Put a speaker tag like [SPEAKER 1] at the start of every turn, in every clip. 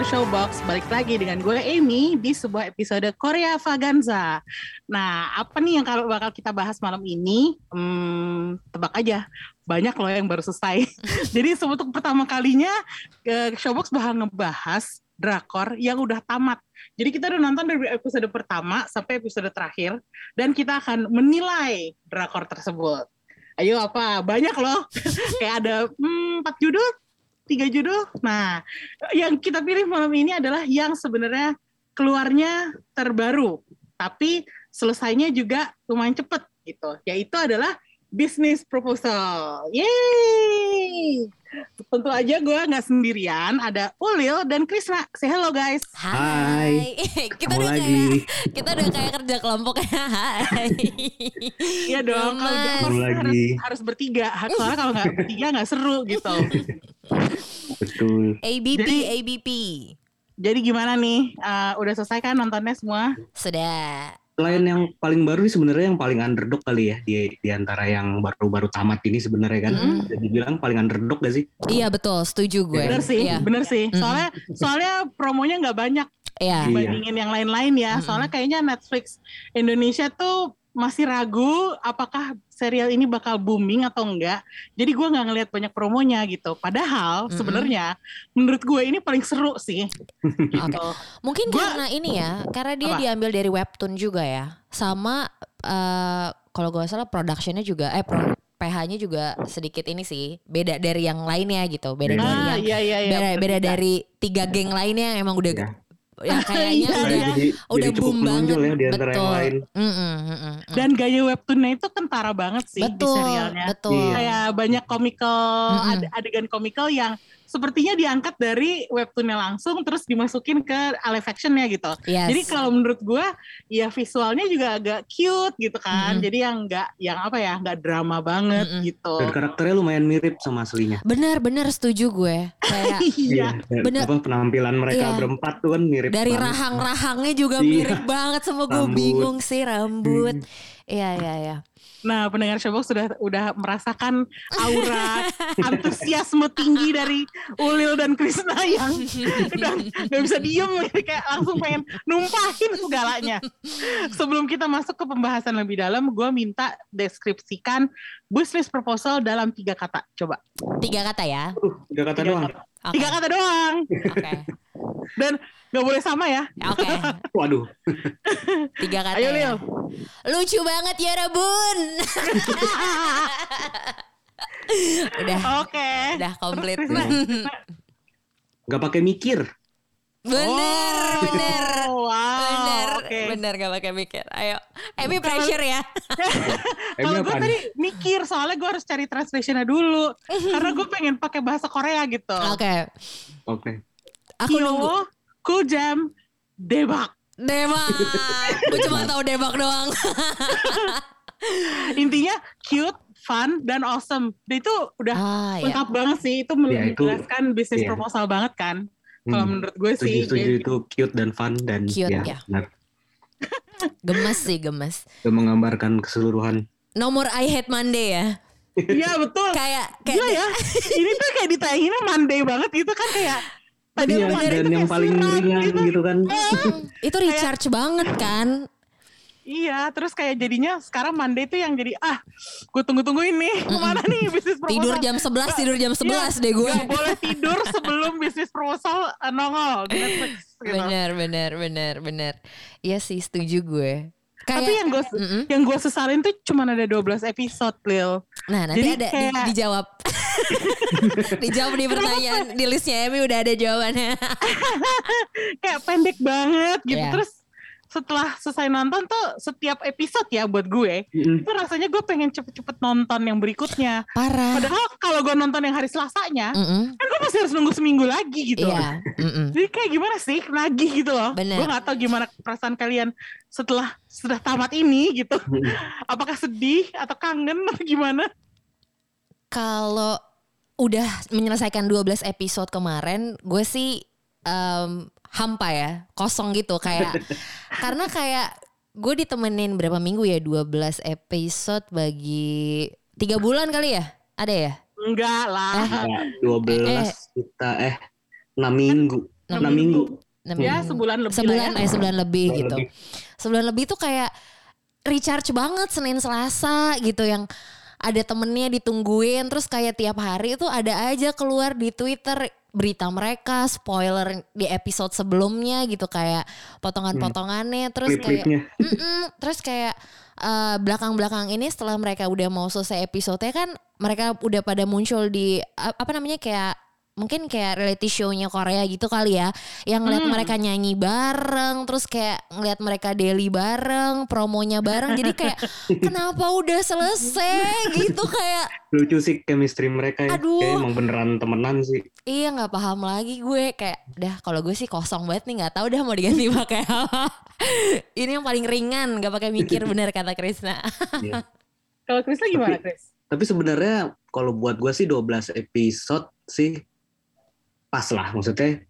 [SPEAKER 1] Pendengar Showbox, balik lagi dengan gue Amy di sebuah episode Korea Vaganza. Nah, apa nih yang kalau bakal kita bahas malam ini? Hmm, tebak aja, banyak loh yang baru selesai. Jadi untuk pertama kalinya Showbox bakal ngebahas drakor yang udah tamat. Jadi kita udah nonton dari episode pertama sampai episode terakhir dan kita akan menilai drakor tersebut. Ayo apa? Banyak loh. Kayak ada hmm, 4 judul, tiga judul. Nah, yang kita pilih malam ini adalah yang sebenarnya keluarnya terbaru, tapi selesainya juga lumayan cepet gitu. Yaitu adalah business proposal. Yeay! Tentu aja gue nggak sendirian, ada Ulil dan Krisna. Say hello guys.
[SPEAKER 2] Hai.
[SPEAKER 3] kita udah
[SPEAKER 2] lagi.
[SPEAKER 3] kayak kita udah kayak kerja kelompok ya. Hai.
[SPEAKER 1] Iya dong, kalau harus,
[SPEAKER 2] lagi.
[SPEAKER 1] harus bertiga. Soalnya kalau nggak bertiga nggak seru gitu.
[SPEAKER 2] Betul.
[SPEAKER 3] ABP
[SPEAKER 1] Jadi-
[SPEAKER 3] ABP.
[SPEAKER 1] Jadi gimana nih? Uh, udah selesai kan nontonnya semua?
[SPEAKER 3] Sudah.
[SPEAKER 2] Selain yang paling baru sih sebenarnya yang paling underdog kali ya di di antara yang baru-baru tamat ini sebenarnya kan.
[SPEAKER 3] Mm.
[SPEAKER 2] Bisa dibilang paling underdog gak sih?
[SPEAKER 3] Iya betul, setuju gue.
[SPEAKER 1] Bener sih,
[SPEAKER 3] Iya.
[SPEAKER 1] bener sih. Soalnya soalnya promonya nggak banyak
[SPEAKER 3] Iya.
[SPEAKER 1] Dibandingin yang lain-lain ya.
[SPEAKER 3] Mm-mm.
[SPEAKER 1] Soalnya kayaknya Netflix Indonesia tuh masih ragu apakah serial ini bakal booming atau enggak. Jadi gue nggak ngelihat banyak promonya gitu. Padahal
[SPEAKER 3] Mm-mm.
[SPEAKER 1] sebenarnya menurut gue ini paling seru sih. Gitu.
[SPEAKER 3] Mungkin
[SPEAKER 1] Gua-
[SPEAKER 3] karena ini ya, karena dia
[SPEAKER 1] Apa?
[SPEAKER 3] diambil dari webtoon juga ya. Sama eh, kalau gue salah productionnya juga eh pro, PH-nya juga sedikit ini sih beda dari yang lainnya gitu. Beda
[SPEAKER 2] Beda.
[SPEAKER 3] dari yang
[SPEAKER 1] iya iya iya.
[SPEAKER 3] beda, beda dari tiga geng lainnya yang emang udah
[SPEAKER 2] Iya.
[SPEAKER 3] Yang kayaknya
[SPEAKER 1] Iya,
[SPEAKER 3] udah
[SPEAKER 1] iya.
[SPEAKER 2] jadi,
[SPEAKER 3] udah
[SPEAKER 2] jadi cukup
[SPEAKER 3] boom banget.
[SPEAKER 2] menonjol ya di antara yang lain.
[SPEAKER 3] Mm-mm, mm-mm, mm.
[SPEAKER 1] Dan gaya webtoonnya itu kentara banget sih di
[SPEAKER 3] betul,
[SPEAKER 1] serialnya.
[SPEAKER 3] betul.
[SPEAKER 2] Iya.
[SPEAKER 1] Kayak banyak komikal
[SPEAKER 3] Mm-mm.
[SPEAKER 1] ade- adegan komikal yang sepertinya diangkat dari webtoonnya langsung terus dimasukin ke live actionnya gitu.
[SPEAKER 3] Yes.
[SPEAKER 1] Jadi kalau menurut gua ya visualnya juga agak cute gitu kan.
[SPEAKER 3] Mm-mm.
[SPEAKER 1] Jadi yang enggak yang apa ya, enggak drama banget
[SPEAKER 3] Mm-mm.
[SPEAKER 1] gitu.
[SPEAKER 2] Dan karakternya lumayan mirip sama aslinya.
[SPEAKER 3] Bener-bener setuju gue. Kayak
[SPEAKER 1] Iya.
[SPEAKER 2] Dan
[SPEAKER 3] Bener.
[SPEAKER 2] Apa penampilan mereka
[SPEAKER 3] Iya.
[SPEAKER 2] berempat tuh kan mirip
[SPEAKER 3] dari
[SPEAKER 2] banget.
[SPEAKER 3] rahang-rahangnya juga
[SPEAKER 2] Iya.
[SPEAKER 3] mirip banget sama gue bingung sih rambut. Iya iya iya.
[SPEAKER 1] Nah, pendengar Showbox sudah udah merasakan aura antusiasme tinggi dari Ulil dan Krisna yang udah nggak bisa diem kayak langsung pengen numpahin segalanya. Sebelum kita masuk ke pembahasan lebih dalam, gue minta deskripsikan business proposal dalam tiga kata. Coba.
[SPEAKER 3] Tiga kata ya.
[SPEAKER 2] Uh, tiga kata
[SPEAKER 1] Tiga
[SPEAKER 2] doang.
[SPEAKER 1] kata.
[SPEAKER 3] Oke.
[SPEAKER 1] Tiga kata doang.
[SPEAKER 3] Oke.
[SPEAKER 1] Dan nggak boleh sama ya.
[SPEAKER 3] Oke.
[SPEAKER 2] Waduh.
[SPEAKER 3] Tiga kata.
[SPEAKER 1] Ayo
[SPEAKER 3] ya.
[SPEAKER 1] Lil.
[SPEAKER 3] Lucu banget ya Rabun. udah
[SPEAKER 1] Oke.
[SPEAKER 3] udah komplit.
[SPEAKER 1] Terus, Krisna.
[SPEAKER 2] Gak pakai mikir.
[SPEAKER 3] Bener
[SPEAKER 1] Oh,
[SPEAKER 3] bener.
[SPEAKER 1] Wow.
[SPEAKER 3] Bener,
[SPEAKER 1] Oke.
[SPEAKER 3] bener gak pakai mikir. Ayo, Emi pressure ya.
[SPEAKER 1] Kalau gue tadi mikir soalnya gue harus cari translationnya dulu karena gue pengen pakai bahasa Korea gitu.
[SPEAKER 3] Oke,
[SPEAKER 2] Oke.
[SPEAKER 3] aku nunggu.
[SPEAKER 1] Kyo, Cool Jam, Debak.
[SPEAKER 3] Debak. Gue cuma tahu debak doang.
[SPEAKER 1] Intinya cute, fun, dan awesome. Dan itu udah
[SPEAKER 3] Ah ya.
[SPEAKER 1] lengkap banget sih. Itu
[SPEAKER 2] Ya, itu-
[SPEAKER 1] menjelaskan bisnis
[SPEAKER 2] iya.
[SPEAKER 1] proposal banget kan. Kalau
[SPEAKER 2] Hmm.
[SPEAKER 1] menurut gue
[SPEAKER 2] Setuju,
[SPEAKER 1] sih.
[SPEAKER 2] setuju itu cute dan fun dan
[SPEAKER 3] Cute,
[SPEAKER 2] ya,
[SPEAKER 3] ya.
[SPEAKER 2] benar.
[SPEAKER 3] Gemes sih gemes.
[SPEAKER 2] Udah menggambarkan keseluruhan.
[SPEAKER 3] Nomor I hate Monday ya.
[SPEAKER 1] Iya betul.
[SPEAKER 3] Kayak
[SPEAKER 1] Gila
[SPEAKER 3] kayak
[SPEAKER 1] ya. Ini tuh kayak ditayanginnya Monday banget gitu kan kayak. Tadi
[SPEAKER 2] Iya, dan
[SPEAKER 1] itu
[SPEAKER 2] yang
[SPEAKER 1] kayak
[SPEAKER 2] paling
[SPEAKER 1] surat
[SPEAKER 2] ringan
[SPEAKER 1] gitu.
[SPEAKER 2] gitu kan.
[SPEAKER 3] Mm, itu recharge banget kan.
[SPEAKER 1] Iya, terus kayak jadinya sekarang Monday tuh yang jadi ah, gue tunggu-tunggu ini ke mana nih bisnis proposal?
[SPEAKER 3] Tidur jam 11, tidur jam 11 deh gue.
[SPEAKER 1] Gak boleh tidur sebelum bisnis proposal eh, nongol di Netflix. Gitu.
[SPEAKER 3] Bener, bener, bener, bener. Iya sih, setuju gue. Kayak,
[SPEAKER 1] Tapi yang gue
[SPEAKER 3] Mm-mm.
[SPEAKER 1] yang gue sesalin tuh cuma ada 12 episode, Lil.
[SPEAKER 3] Nah nanti
[SPEAKER 1] Jadi
[SPEAKER 3] ada di-
[SPEAKER 1] kayak-
[SPEAKER 3] dijawab. dijawab di pertanyaan di listnya Emi udah ada jawabannya.
[SPEAKER 1] Kayak pendek banget gitu.
[SPEAKER 3] Iya.
[SPEAKER 1] Terus setelah selesai nonton tuh setiap episode ya buat gue
[SPEAKER 2] Mm-mm.
[SPEAKER 1] itu rasanya gue pengen cepet-cepet nonton yang berikutnya.
[SPEAKER 3] Parah.
[SPEAKER 1] Padahal kalau gue nonton yang hari Selasanya,
[SPEAKER 3] Mm-mm.
[SPEAKER 1] kan gue masih harus nunggu seminggu lagi gitu.
[SPEAKER 3] Iya. mm-mm.
[SPEAKER 1] Jadi kayak gimana sih nagih gitu loh.
[SPEAKER 3] Bener.
[SPEAKER 1] Gue gak tahu gimana perasaan kalian setelah sudah tamat ini gitu. Apakah sedih atau kangen atau gimana?
[SPEAKER 3] Kalau udah menyelesaikan 12 episode kemarin, gue sih em, hampa ya, kosong gitu kayak karena kayak gue ditemenin berapa minggu ya 12 episode bagi tiga bulan kali ya ada ya
[SPEAKER 1] Enggak lah.
[SPEAKER 2] Ya, 12
[SPEAKER 3] Eh.
[SPEAKER 2] kita eh 6 minggu.
[SPEAKER 3] Enam
[SPEAKER 2] 6 minggu.
[SPEAKER 3] Enam
[SPEAKER 1] Ya
[SPEAKER 3] minggu.
[SPEAKER 1] sebulan lebih
[SPEAKER 3] sebulan
[SPEAKER 1] lah ya.
[SPEAKER 3] eh sebulan lebih
[SPEAKER 2] Sebulan
[SPEAKER 3] gitu
[SPEAKER 2] lebih.
[SPEAKER 3] sebulan lebih tuh kayak recharge banget Senin Selasa gitu yang ada temennya ditungguin terus kayak tiap hari itu ada aja keluar di Twitter berita mereka spoiler di episode sebelumnya gitu kayak potongan-potongannya terus kayak
[SPEAKER 2] Klip-klipnya.
[SPEAKER 3] Mm-mm. terus kayak eh, belakang-belakang ini setelah mereka udah mau selesai episode kan mereka udah pada muncul di apa namanya kayak mungkin kayak reality show-nya Korea gitu kali ya yang ngeliat
[SPEAKER 1] Hmm.
[SPEAKER 3] mereka nyanyi bareng terus kayak ngeliat mereka daily bareng promonya bareng jadi kayak kenapa udah selesai gitu kayak
[SPEAKER 2] Lucu sih chemistry mereka ya.
[SPEAKER 3] Aduh.
[SPEAKER 2] Kayak emang beneran temenan sih.
[SPEAKER 3] iya nggak paham lagi gue kayak dah kalau gue sih kosong banget nih nggak tahu dah mau diganti pakai apa ini yang paling ringan nggak pakai mikir bener kata Krisna
[SPEAKER 2] Iya.
[SPEAKER 1] Kalau Krisna gimana Kris?
[SPEAKER 2] Tapi sebenarnya kalau buat gue sih 12 episode sih pas lah maksudnya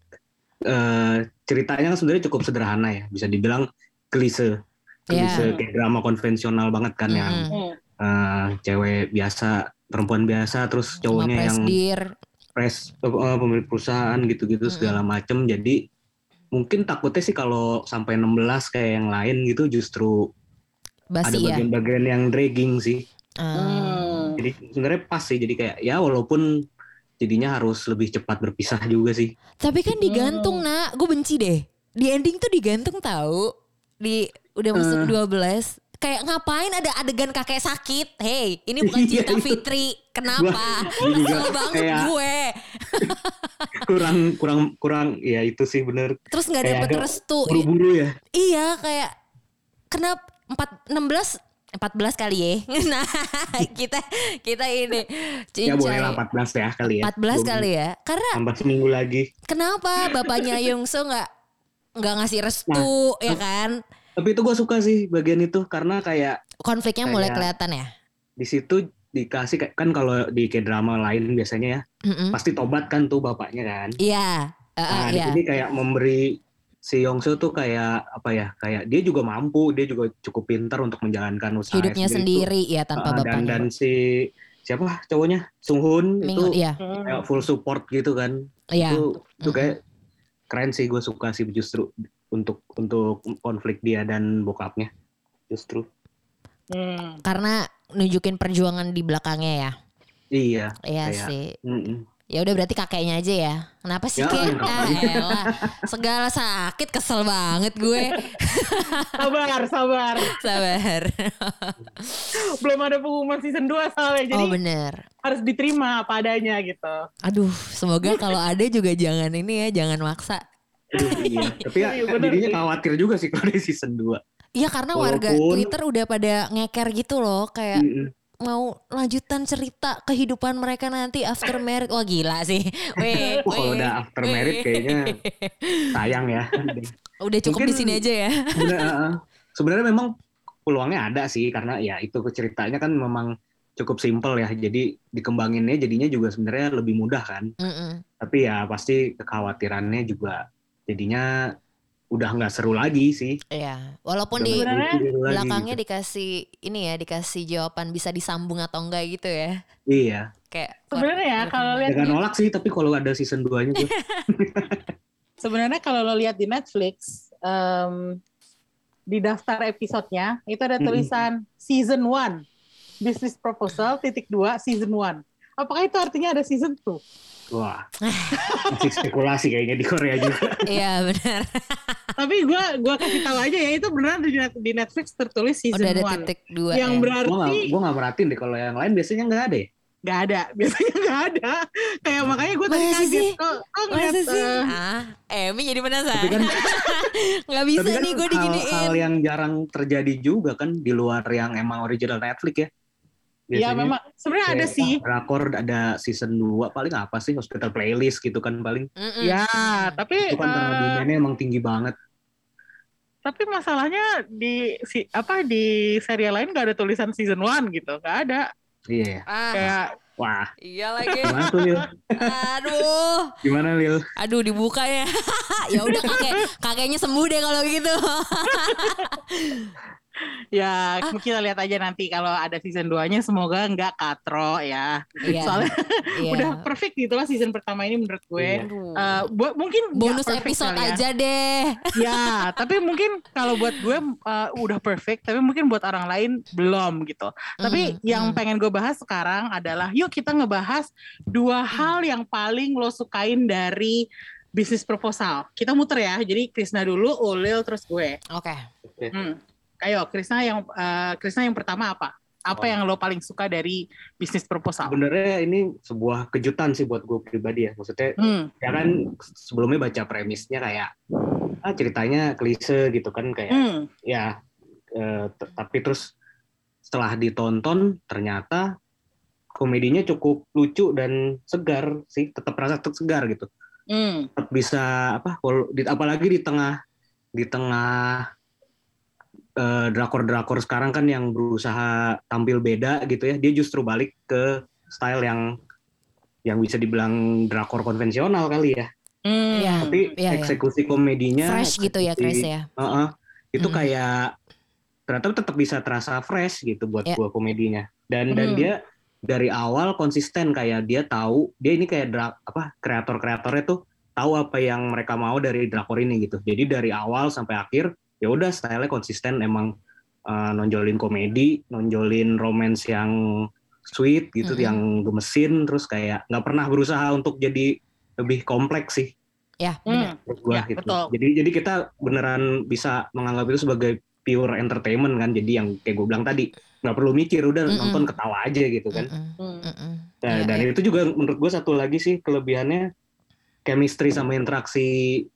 [SPEAKER 2] eh ceritanya kan sebenarnya cukup sederhana ya bisa dibilang klise klise
[SPEAKER 3] Iya.
[SPEAKER 2] kayak drama konvensional banget kan yang
[SPEAKER 3] Mm-mm.
[SPEAKER 1] Hmm.
[SPEAKER 2] eh, cewek biasa perempuan biasa terus cowoknya yang pres eh, pemilik perusahaan gitu-gitu
[SPEAKER 3] Mm-mm.
[SPEAKER 2] segala macem jadi mungkin takutnya sih kalau sampai 16 kayak yang lain gitu justru ada
[SPEAKER 3] basi ya
[SPEAKER 2] bagian-bagian yang dragging sih
[SPEAKER 3] Ah.
[SPEAKER 1] Hmm.
[SPEAKER 2] jadi sebenarnya pas sih jadi kayak ya walaupun jadinya harus lebih cepat berpisah juga sih
[SPEAKER 3] Tapi kan digantung
[SPEAKER 1] Hmm.
[SPEAKER 3] nak, gue benci deh. Di ending tuh digantung tahu. Di udah masuk
[SPEAKER 2] Eh.
[SPEAKER 3] 12 Kayak ngapain ada adegan kakek sakit? Hey, ini bukan
[SPEAKER 2] Iya,
[SPEAKER 3] cinta
[SPEAKER 2] iya.
[SPEAKER 3] Fitri. Kenapa? Kesel banget
[SPEAKER 2] kayak-
[SPEAKER 3] gue.
[SPEAKER 2] kurang kurang kurang ya itu sih bener
[SPEAKER 3] Terus nggak dapet restu.
[SPEAKER 2] buru-buru ya
[SPEAKER 3] Iya, kayak kenapa 4 16 14 kali ya. Nah, kita kita ini
[SPEAKER 2] ya boleh lah
[SPEAKER 3] cincai
[SPEAKER 2] 14 ya kali ya
[SPEAKER 3] 14 kali ya. Karena
[SPEAKER 2] tambah seminggu lagi
[SPEAKER 3] kenapa bapaknya Yungsu nggak nggak ngasih restu
[SPEAKER 2] Nah,
[SPEAKER 3] ya kan?
[SPEAKER 2] tapi itu gue suka sih bagian itu karena kayak
[SPEAKER 3] Konfliknya mulai
[SPEAKER 2] Kayak-
[SPEAKER 3] kelihatan ya.
[SPEAKER 2] di situ dikasih kan kalau di kayak drama lain biasanya ya
[SPEAKER 3] Mm-mm.
[SPEAKER 2] pasti tobat kan tuh bapaknya kan
[SPEAKER 3] Iya, uh, uh,
[SPEAKER 2] nah
[SPEAKER 3] iya.
[SPEAKER 2] sini kayak memberi si Yongsu tuh kayak apa ya kayak dia juga mampu dia juga cukup pintar untuk menjalankan usaha
[SPEAKER 3] Hidupnya sendiri ya tanpa
[SPEAKER 2] dan
[SPEAKER 3] bapaknya.
[SPEAKER 2] dan si siapa cowoknya Sung Hoon
[SPEAKER 3] Minggu,
[SPEAKER 2] itu
[SPEAKER 3] iya,
[SPEAKER 1] Hmm.
[SPEAKER 2] kayak full support gitu kan
[SPEAKER 3] iya.
[SPEAKER 2] itu itu
[SPEAKER 3] Mm-mm.
[SPEAKER 2] kayak keren sih gue suka sih justru untuk untuk konflik dia dan bokapnya justru
[SPEAKER 1] Hmm.
[SPEAKER 3] Karena nunjukin perjuangan di belakangnya ya.
[SPEAKER 2] iya
[SPEAKER 3] Iya
[SPEAKER 2] Kayak-
[SPEAKER 3] sih.
[SPEAKER 2] mm-mm.
[SPEAKER 3] Ya udah berarti kakeknya aja ya. Kenapa sih
[SPEAKER 2] Ya,
[SPEAKER 3] kek? Ah, elah. Segala sakit kesel banget gue.
[SPEAKER 1] Sabar, sabar.
[SPEAKER 3] Sabar.
[SPEAKER 1] Belum ada pengumuman season 2 soalnya. Jadi
[SPEAKER 3] Oh bener.
[SPEAKER 1] harus diterima apa adanya gitu.
[SPEAKER 3] Aduh, semoga kalau ada juga jangan ini ya, jangan maksa.
[SPEAKER 2] Aduh, iya. tapi ya
[SPEAKER 1] Iya, sih.
[SPEAKER 2] khawatir juga sih kalau di season 2
[SPEAKER 3] Iya karena warga
[SPEAKER 2] Walaupun-
[SPEAKER 3] Twitter udah pada ngeker gitu loh, kayak mau lanjutan cerita kehidupan mereka nanti after married. Wah gila sih. Weh,
[SPEAKER 2] Wah, kalau
[SPEAKER 3] weh,
[SPEAKER 2] udah after
[SPEAKER 3] weh.
[SPEAKER 2] married kayaknya sayang ya
[SPEAKER 3] Udah cukup
[SPEAKER 2] Mungkin-
[SPEAKER 3] di sini aja ya.
[SPEAKER 2] Sebenarnya, uh, sebenarnya memang peluangnya ada sih karena ya itu ceritanya kan memang cukup simpel ya jadi dikembanginnya jadinya juga sebenarnya lebih mudah kan
[SPEAKER 3] Mm-mm.
[SPEAKER 2] tapi ya pasti kekhawatirannya juga jadinya udah nggak seru lagi sih.
[SPEAKER 3] Iya, walaupun
[SPEAKER 2] Udah
[SPEAKER 3] di
[SPEAKER 2] lagi
[SPEAKER 3] belakangnya
[SPEAKER 2] gitu.
[SPEAKER 3] dikasih ini ya, dikasih jawaban bisa disambung atau enggak gitu ya.
[SPEAKER 2] iya.
[SPEAKER 3] Kayak
[SPEAKER 1] Sebenarnya ya kalau lihat
[SPEAKER 2] Jangan nolak sih tapi kalau ada season 2 nya gue
[SPEAKER 1] sebenarnya kalau lo lihat di Netflix em, di daftar episodenya itu ada tulisan season 1 business proposal titik dua season 1 apakah itu artinya ada season 2
[SPEAKER 2] wah masih spekulasi kayaknya di Korea juga
[SPEAKER 3] Iya benar.
[SPEAKER 1] tapi gua gua kasih tahu aja ya itu beneran di, di Netflix tertulis season
[SPEAKER 3] Udah ada
[SPEAKER 1] 1
[SPEAKER 3] titik dua
[SPEAKER 1] yang
[SPEAKER 3] ya.
[SPEAKER 2] gue
[SPEAKER 1] berarti
[SPEAKER 2] gue nggak merhatiin deh kalau yang lain biasanya nggak ada ya
[SPEAKER 1] nggak ada biasanya nggak ada kayak makanya gue tadi kaget
[SPEAKER 3] sih?
[SPEAKER 1] kok kok ngeliat
[SPEAKER 3] Masa sih?
[SPEAKER 1] eh,
[SPEAKER 3] Ah, Emi jadi penasaran.
[SPEAKER 2] Tapi kan-
[SPEAKER 3] Nggak bisa
[SPEAKER 2] tapi kan
[SPEAKER 3] nih gue
[SPEAKER 2] hal,
[SPEAKER 3] diginiin.
[SPEAKER 2] hal yang jarang terjadi juga kan di luar yang emang original Netflix ya
[SPEAKER 1] ya memang sebenarnya ada sih
[SPEAKER 2] drakor ada season 2 paling apa sih hospital playlist gitu kan paling
[SPEAKER 3] Mm-mm.
[SPEAKER 1] ya tapi
[SPEAKER 2] itu kan karena
[SPEAKER 1] eh,
[SPEAKER 2] demandnya emang tinggi banget
[SPEAKER 1] tapi masalahnya di si apa di serial lain gak ada tulisan season 1 gitu nggak ada
[SPEAKER 2] iya ya
[SPEAKER 3] Ah,
[SPEAKER 1] kayak
[SPEAKER 2] Wah,
[SPEAKER 3] Iya lagi.
[SPEAKER 2] gimana tuh Lil?
[SPEAKER 3] Aduh.
[SPEAKER 2] Gimana Lil?
[SPEAKER 3] Aduh dibuka ya. ya udah kakek kakeknya sembuh deh kalau gitu.
[SPEAKER 1] Ya,
[SPEAKER 3] Ah.
[SPEAKER 1] kita lihat aja nanti kalau ada season 2-nya semoga nggak katro ya.
[SPEAKER 3] Iya.
[SPEAKER 1] Soalnya
[SPEAKER 3] Iya.
[SPEAKER 1] udah perfect gitu lah season pertama ini menurut gue.
[SPEAKER 2] Iya.
[SPEAKER 3] Aduh.
[SPEAKER 1] Eh, buat mungkin
[SPEAKER 3] bonus episode
[SPEAKER 1] kali ya.
[SPEAKER 3] aja deh.
[SPEAKER 1] Ya, tapi mungkin kalau buat gue eh, udah perfect, tapi mungkin buat orang lain belum gitu. Tapi
[SPEAKER 3] Mm,
[SPEAKER 1] yang
[SPEAKER 3] mm.
[SPEAKER 1] pengen gue bahas sekarang adalah, yuk kita ngebahas dua hal yang paling lo sukain dari bisnis proposal. Kita muter ya, jadi Krisna dulu, Ulil, terus gue.
[SPEAKER 3] Oke.
[SPEAKER 1] Hmm. Ayo, Krisna yang eh, Krisna yang pertama apa? Apa
[SPEAKER 2] Oh.
[SPEAKER 1] yang lo paling suka dari bisnis proposal?
[SPEAKER 2] Sebenarnya ini sebuah kejutan sih buat gue pribadi ya. Maksudnya
[SPEAKER 1] Hmm.
[SPEAKER 2] ya kan sebelumnya baca premisnya kayak ah ceritanya klise gitu kan kayak
[SPEAKER 1] Hmm.
[SPEAKER 2] ya eh, tapi terus setelah ditonton ternyata komedinya cukup lucu dan segar sih tetap rasa tetap segar gitu
[SPEAKER 1] Hmm.
[SPEAKER 2] tetap bisa apa apalagi di tengah di tengah eh, drakor-drakor sekarang kan yang berusaha tampil beda gitu ya dia justru balik ke style yang yang bisa dibilang drakor konvensional kali ya
[SPEAKER 1] Hmm.
[SPEAKER 3] Iya.
[SPEAKER 2] tapi
[SPEAKER 3] iya, iya.
[SPEAKER 2] eksekusi komedinya
[SPEAKER 3] Fresh gitu ya Chris ya.
[SPEAKER 2] Heeh. itu
[SPEAKER 3] Hmm.
[SPEAKER 2] kayak ternyata tetap bisa terasa fresh gitu buat
[SPEAKER 3] Ya.
[SPEAKER 2] gua komedinya dan dan
[SPEAKER 1] Hmm.
[SPEAKER 2] dia dari awal konsisten kayak dia tahu dia ini kayak dra- apa kreator-kreatornya tuh tahu apa yang mereka mau dari drakor ini gitu jadi dari awal sampai akhir ya udah stylenya konsisten emang uh, nonjolin komedi nonjolin romance yang sweet gitu
[SPEAKER 3] Mm-mm.
[SPEAKER 2] yang gemesin terus kayak nggak pernah berusaha untuk jadi lebih kompleks sih
[SPEAKER 3] Ya,
[SPEAKER 1] Hmm.
[SPEAKER 3] benar.
[SPEAKER 2] menurut gua
[SPEAKER 1] Ya,
[SPEAKER 2] gitu.
[SPEAKER 1] betul.
[SPEAKER 2] Jadi jadi kita beneran bisa menganggap itu sebagai pure entertainment kan. Jadi yang kayak gue bilang tadi nggak perlu mikir udah
[SPEAKER 3] Mm-mm.
[SPEAKER 2] nonton ketawa aja gitu kan.
[SPEAKER 3] Mm-mm,
[SPEAKER 1] Hmm.
[SPEAKER 3] mm-mm.
[SPEAKER 2] Nah,
[SPEAKER 3] Iya,
[SPEAKER 2] dan
[SPEAKER 3] iya.
[SPEAKER 2] itu juga menurut gue satu lagi sih kelebihannya chemistry sama interaksi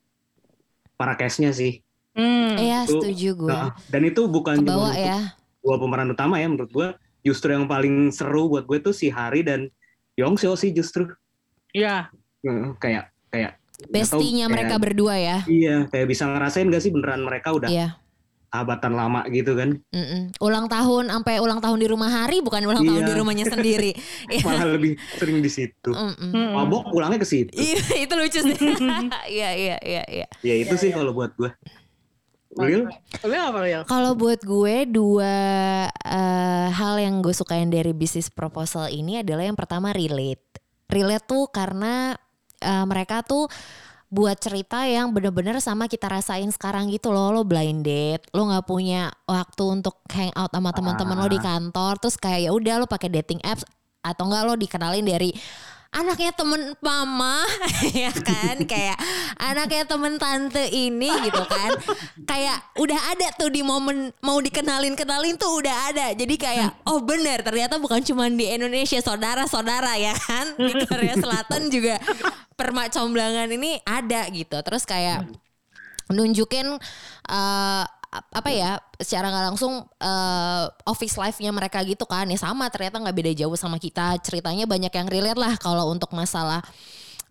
[SPEAKER 2] para castnya sih.
[SPEAKER 1] Hmm.
[SPEAKER 3] Iya, setuju gue.
[SPEAKER 2] Nah, dan itu bukan
[SPEAKER 3] Kebawa
[SPEAKER 2] cuma
[SPEAKER 3] ya.
[SPEAKER 2] dua pemeran utama ya menurut gue. Justru yang paling seru buat gue tuh si Hari dan Yongseo sih justru
[SPEAKER 1] Iya.
[SPEAKER 2] Heeh, kayak kayak tahu,
[SPEAKER 3] Bestinya
[SPEAKER 2] kayak-
[SPEAKER 3] mereka berdua ya.
[SPEAKER 2] Iya, kayak bisa ngerasain gak sih beneran mereka udah
[SPEAKER 3] Iya.
[SPEAKER 2] sahabatan lama gitu kan.
[SPEAKER 3] Mm-mm. Ulang tahun sampai ulang tahun di rumah hari bukan ulang tahun
[SPEAKER 2] Iya.
[SPEAKER 3] di rumahnya sendiri. Iya.
[SPEAKER 2] Malah lebih sering di situ.
[SPEAKER 3] Mm-mm.
[SPEAKER 1] Hmm.
[SPEAKER 2] Mabok pulangnya ke situ.
[SPEAKER 3] Iya, itu lucu sih. Iya, iya, iya, iya.
[SPEAKER 2] Ya itu sih kalau buat gue.
[SPEAKER 1] Apa?
[SPEAKER 3] Kalau buat gue dua eh, hal yang gue sukain dari bisnis proposal ini adalah yang pertama relate. Relate tuh karena eh, mereka tuh buat cerita yang bener-bener sama kita rasain sekarang gitu loh lo blind date lo nggak punya waktu untuk hang out sama teman-teman lo di kantor terus kayak ya udah lo pakai dating apps atau enggak lo dikenalin dari anaknya temen mama ya kan? Kayak anaknya temen tante ini gitu kan. Kayak udah ada tuh di momen mau dikenalin kenalin tuh udah ada. Jadi kayak oh bener ternyata bukan cuma di Indonesia saudara-saudara ya kan? Di Korea Selatan juga permak comblangan ini ada gitu. Terus kayak nunjukin eh, apa ya secara nggak langsung eh, office life-nya mereka gitu kan. Ya sama ternyata nggak beda jauh sama kita. Ceritanya banyak yang relate lah kalau untuk masalah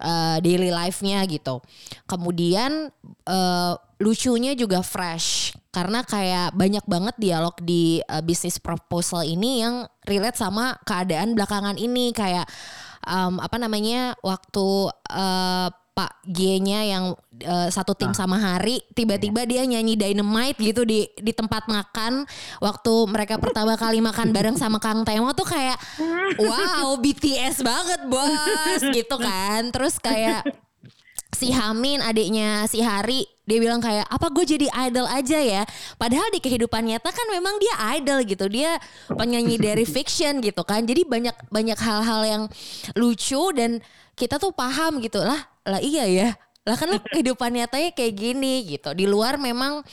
[SPEAKER 3] eh, daily life-nya gitu. Kemudian eh, lucunya juga fresh. Karena kayak banyak banget dialog di eh, bisnis proposal ini yang relate sama keadaan belakangan ini. Kayak em, apa namanya waktu eh, Pak G-nya yang eh, satu tim sama Hari tiba-tiba dia nyanyi Dynamite gitu di di tempat makan waktu mereka pertama kali makan bareng sama Kang Temo tuh kayak wow BTS banget bos gitu kan. Terus kayak si Hamin adiknya si Hari dia bilang kayak apa gue jadi idol aja ya? Padahal di kehidupan nyata kan memang dia idol gitu. Dia penyanyi dari fiction gitu kan. Jadi banyak banyak hal-hal yang lucu dan kita tuh paham gitu lah lah iya ya lah kan lo kehidupan nyatanya kayak gini gitu. Di luar memang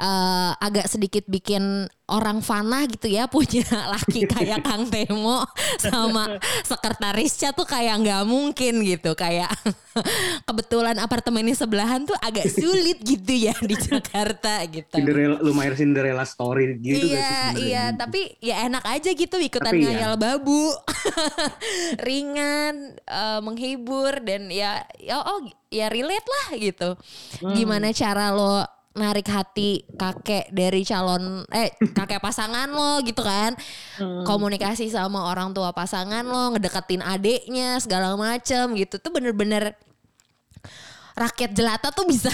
[SPEAKER 3] eh, agak sedikit bikin orang fana gitu ya punya laki kayak Kang Temo sama sekretarisnya tuh kayak nggak mungkin gitu kayak kebetulan apartemennya sebelahan tuh agak sulit gitu ya di Jakarta gitu.
[SPEAKER 2] Cinderella, lumayan Cinderella story gitu
[SPEAKER 3] iya
[SPEAKER 2] sih sebenarnya?
[SPEAKER 3] iya tapi ya enak aja gitu ikutan
[SPEAKER 2] Tapi ya.
[SPEAKER 3] ngayal babu ringan eh, menghibur dan ya ya oh ya relate lah gitu
[SPEAKER 2] Hmm.
[SPEAKER 3] gimana cara lo narik hati kakek dari calon eh kakek pasangan lo gitu kan
[SPEAKER 1] Hmm.
[SPEAKER 3] komunikasi sama orang tua pasangan lo ngedeketin adeknya segala macem gitu tuh bener-bener rakyat jelata tuh bisa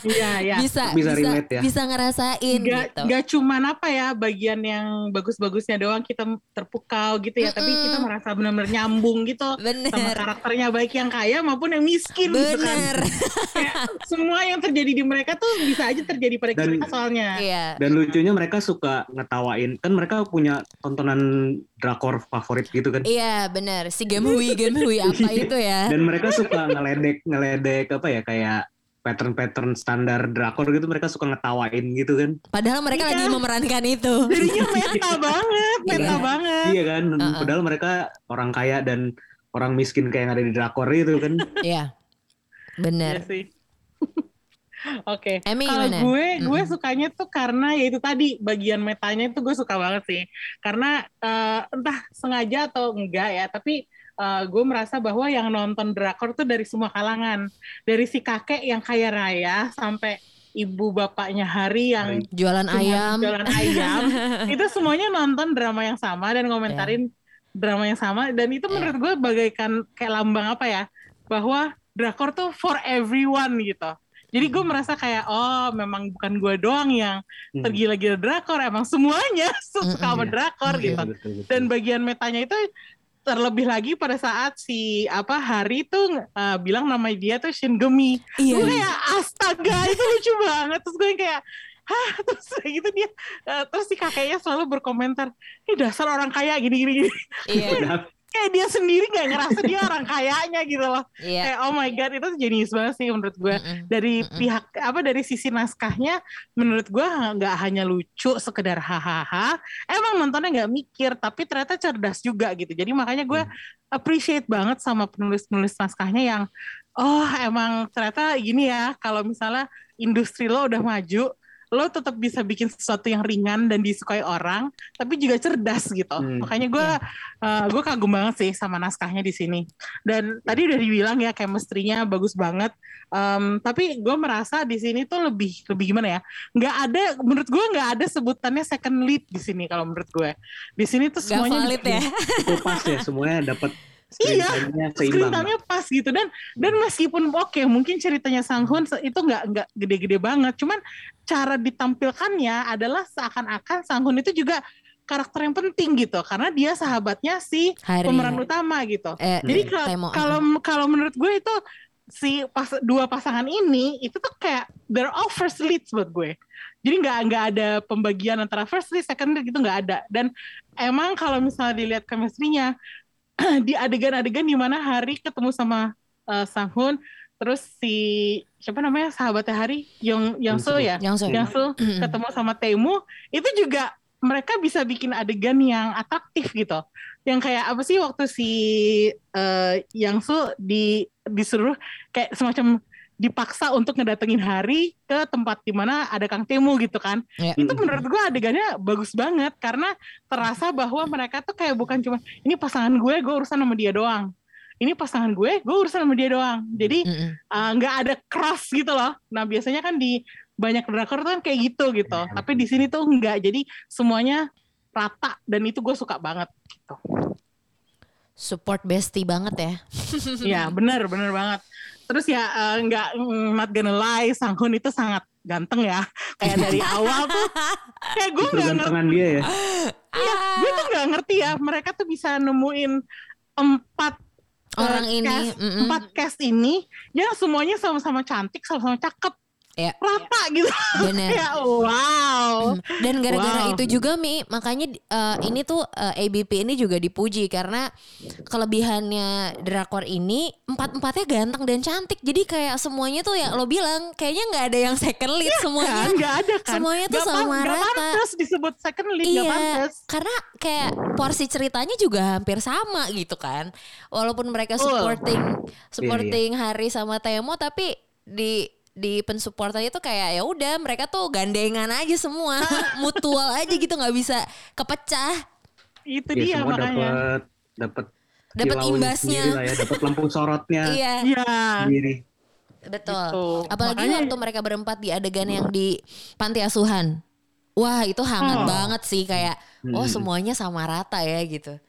[SPEAKER 1] Iya, iya.
[SPEAKER 3] bisa
[SPEAKER 2] Bisa
[SPEAKER 3] bisa
[SPEAKER 2] relate ya.
[SPEAKER 3] bisa ngerasain
[SPEAKER 1] Gak,
[SPEAKER 3] gitu
[SPEAKER 1] gak cuman apa ya bagian yang bagus-bagusnya doang kita terpukau gitu ya, tapi
[SPEAKER 3] Mm-mm.
[SPEAKER 1] kita merasa benar-benar nyambung gitu sama
[SPEAKER 3] bener
[SPEAKER 1] karakternya baik yang kaya maupun yang miskin gitu kan.
[SPEAKER 3] bener
[SPEAKER 1] Kayak semua yang terjadi di mereka tuh bisa aja terjadi pada
[SPEAKER 2] Dan-
[SPEAKER 1] kita soalnya.
[SPEAKER 3] iya
[SPEAKER 2] Dan lucunya mereka suka ngetawain. Kan mereka punya tontonan drakor favorit gitu kan.
[SPEAKER 3] iya bener si game hui game hui apa itu ya
[SPEAKER 2] Dan mereka suka ngeledek ngeledek apa ya kayak pattern-pattern standar drakor gitu mereka suka ngetawain gitu kan.
[SPEAKER 3] padahal mereka
[SPEAKER 1] Iya.
[SPEAKER 3] lagi memerankan itu
[SPEAKER 1] Jadinya meta banget, meta
[SPEAKER 3] Iya.
[SPEAKER 1] banget.
[SPEAKER 2] Iya kan.
[SPEAKER 3] Uh-uh.
[SPEAKER 2] Padahal mereka orang kaya dan orang miskin kayak yang ada di drakor itu kan.
[SPEAKER 3] iya
[SPEAKER 1] Iya
[SPEAKER 3] bener
[SPEAKER 1] sih. Oke,
[SPEAKER 3] Emmy
[SPEAKER 1] kalau gue gue
[SPEAKER 3] Mm-mm.
[SPEAKER 1] sukanya tuh karena ya itu tadi bagian metanya itu gue suka banget sih. Karena eh, entah sengaja atau enggak ya, tapi eh, gue merasa bahwa yang nonton drakor tuh dari semua kalangan, dari si kakek yang kaya raya sampai ibu bapaknya Hari yang
[SPEAKER 3] jualan ayam
[SPEAKER 1] jualan ayam, itu semuanya nonton drama yang sama dan ngomentarin drama yang sama dan itu
[SPEAKER 3] Iya.
[SPEAKER 1] menurut gue bagaikan kayak lambang apa ya bahwa drakor tuh for everyone gitu. Jadi gue merasa kayak oh memang bukan gue doang yang
[SPEAKER 2] Hmm.
[SPEAKER 1] tergila-gila drakor, emang semuanya suka sama
[SPEAKER 2] Iya.
[SPEAKER 1] drakor
[SPEAKER 3] Iya,
[SPEAKER 1] gitu.
[SPEAKER 2] Iya.
[SPEAKER 1] Dan bagian metanya itu terlebih lagi pada saat si apa Hari tuh uh, bilang nama dia tuh Shingemi.
[SPEAKER 3] iya
[SPEAKER 1] Gue kayak astaga itu lucu banget. Terus gue kayak hah terus kayak gitu dia uh, terus si kakeknya selalu berkomentar ini dasar orang kaya gini gini gini
[SPEAKER 3] iya
[SPEAKER 1] kayak dia sendiri nggak ngerasa dia orang kayanya gitu loh.
[SPEAKER 3] Iya.
[SPEAKER 1] Kayak oh my god itu jenius banget sih menurut gue.
[SPEAKER 3] Mm-mm.
[SPEAKER 1] dari
[SPEAKER 3] Mm-mm.
[SPEAKER 1] pihak apa dari sisi naskahnya menurut gue nggak hanya lucu sekedar hahaha emang nontonnya nggak mikir tapi ternyata cerdas juga gitu. Jadi makanya gue appreciate banget sama penulis-penulis naskahnya yang oh emang ternyata gini ya kalau misalnya industri lo udah maju lo tetap bisa bikin sesuatu yang ringan dan disukai orang tapi juga cerdas gitu.
[SPEAKER 2] Hmm.
[SPEAKER 1] makanya gue eh, gue kagum banget sih sama naskahnya di sini. Dan tadi udah dibilang ya chemistry-nya bagus banget. Em, tapi gue merasa di sini tuh lebih lebih gimana ya nggak ada menurut gue nggak ada sebutannya second lead di sini kalau menurut gue di sini tuh
[SPEAKER 3] Gak
[SPEAKER 1] semuanya
[SPEAKER 3] valid ya.
[SPEAKER 2] cukup pas ya semuanya dapat screen
[SPEAKER 1] Iya, screen time-nya pas gitu. Dan dan meskipun oke mungkin ceritanya Sang Hoon se- itu nggak nggak gede-gede banget. Cuman cara ditampilkannya adalah seakan-akan Sang Hoon itu juga karakter yang penting gitu. Karena dia sahabatnya si
[SPEAKER 3] hari.
[SPEAKER 1] pemeran utama gitu.
[SPEAKER 3] Eh,
[SPEAKER 1] jadi
[SPEAKER 2] Hmm.
[SPEAKER 1] kalau kalau kalau menurut gue itu si pas dua pasangan ini itu tuh kayak they're all first leads buat gue. Jadi nggak nggak ada pembagian antara first lead, second lead gitu nggak ada. Dan emang kalau misalnya dilihat chemistry-nya di adegan-adegan di mana Hari ketemu sama uh, Sang Hoon, terus si siapa namanya sahabatnya Hari, Yong Yang So ya,
[SPEAKER 3] yang so
[SPEAKER 1] Yang So ketemu sama Temu. Itu juga mereka bisa bikin adegan yang atraktif gitu. Yang kayak apa sih waktu si eh, Yang Su di disuruh kayak semacam dipaksa untuk ngedatengin Hari ke tempat di mana ada Kang Temu gitu kan.
[SPEAKER 3] Iya.
[SPEAKER 1] Itu menurut gua adegannya bagus banget karena terasa bahwa mereka tuh kayak bukan cuma ini pasangan gue, gue urusan sama dia doang. Ini pasangan gue, gue urusan sama dia doang. Jadi uh, nggak ada cross gitu loh. Nah biasanya kan di banyak drakor tuh kan kayak gitu gitu.
[SPEAKER 2] Iya,
[SPEAKER 1] Tapi di sini tuh enggak. Jadi semuanya rata dan itu gue suka banget gitu.
[SPEAKER 3] support bestie banget ya
[SPEAKER 1] Iya bener bener banget. Terus ya uh, nggak mm, not gonna lie, Sang Hoon itu sangat ganteng ya. Kayak dari awal tuh kayak gue nggak ngerti.
[SPEAKER 2] Dia ya.
[SPEAKER 1] Iya, gue tuh nggak ngerti ya. Mereka tuh bisa nemuin empat
[SPEAKER 3] orang
[SPEAKER 1] uh,
[SPEAKER 3] ini
[SPEAKER 1] cast-
[SPEAKER 3] mm-mm.
[SPEAKER 1] empat cast ini yang semuanya sama-sama cantik, sama-sama cakep.
[SPEAKER 3] Iya.
[SPEAKER 1] Rata gitu.
[SPEAKER 3] bener
[SPEAKER 1] Kayak wow.
[SPEAKER 3] Hmm. Dan gara-gara
[SPEAKER 1] Wow.
[SPEAKER 3] itu juga Mi, makanya eh, ini tuh eh, ABP ini juga dipuji karena kelebihannya drakor ini empat-empatnya ganteng dan cantik. Jadi kayak semuanya tuh yang lo bilang kayaknya nggak ada yang second lead semuanya.
[SPEAKER 1] kan nggak ada kan
[SPEAKER 3] semuanya tuh
[SPEAKER 1] pan-
[SPEAKER 3] sama rata.
[SPEAKER 1] pantas disebut second lead
[SPEAKER 3] Iya,
[SPEAKER 1] pantas
[SPEAKER 3] karena kayak porsi ceritanya juga hampir sama gitu kan. Walaupun mereka supporting
[SPEAKER 2] Iya,
[SPEAKER 3] supporting Hari sama Temo tapi di di pensupportannya tuh kayak ya udah mereka tuh gandengan aja semua mutual aja gitu nggak bisa kepecah
[SPEAKER 1] itu
[SPEAKER 2] Ya,
[SPEAKER 1] dia
[SPEAKER 2] semua
[SPEAKER 1] makanya
[SPEAKER 2] dapat dapat
[SPEAKER 3] imbasnya.
[SPEAKER 2] ya, dapat lampu sorotnya
[SPEAKER 3] iya
[SPEAKER 1] iya
[SPEAKER 2] sendiri.
[SPEAKER 3] Betul.
[SPEAKER 1] Gitu.
[SPEAKER 3] Apalagi
[SPEAKER 1] Makanya-
[SPEAKER 3] waktu mereka berempat di adegan yang di panti asuhan. Wah, itu hangat
[SPEAKER 1] Oh.
[SPEAKER 3] banget sih kayak oh
[SPEAKER 2] Hmm.
[SPEAKER 3] semuanya sama rata ya gitu.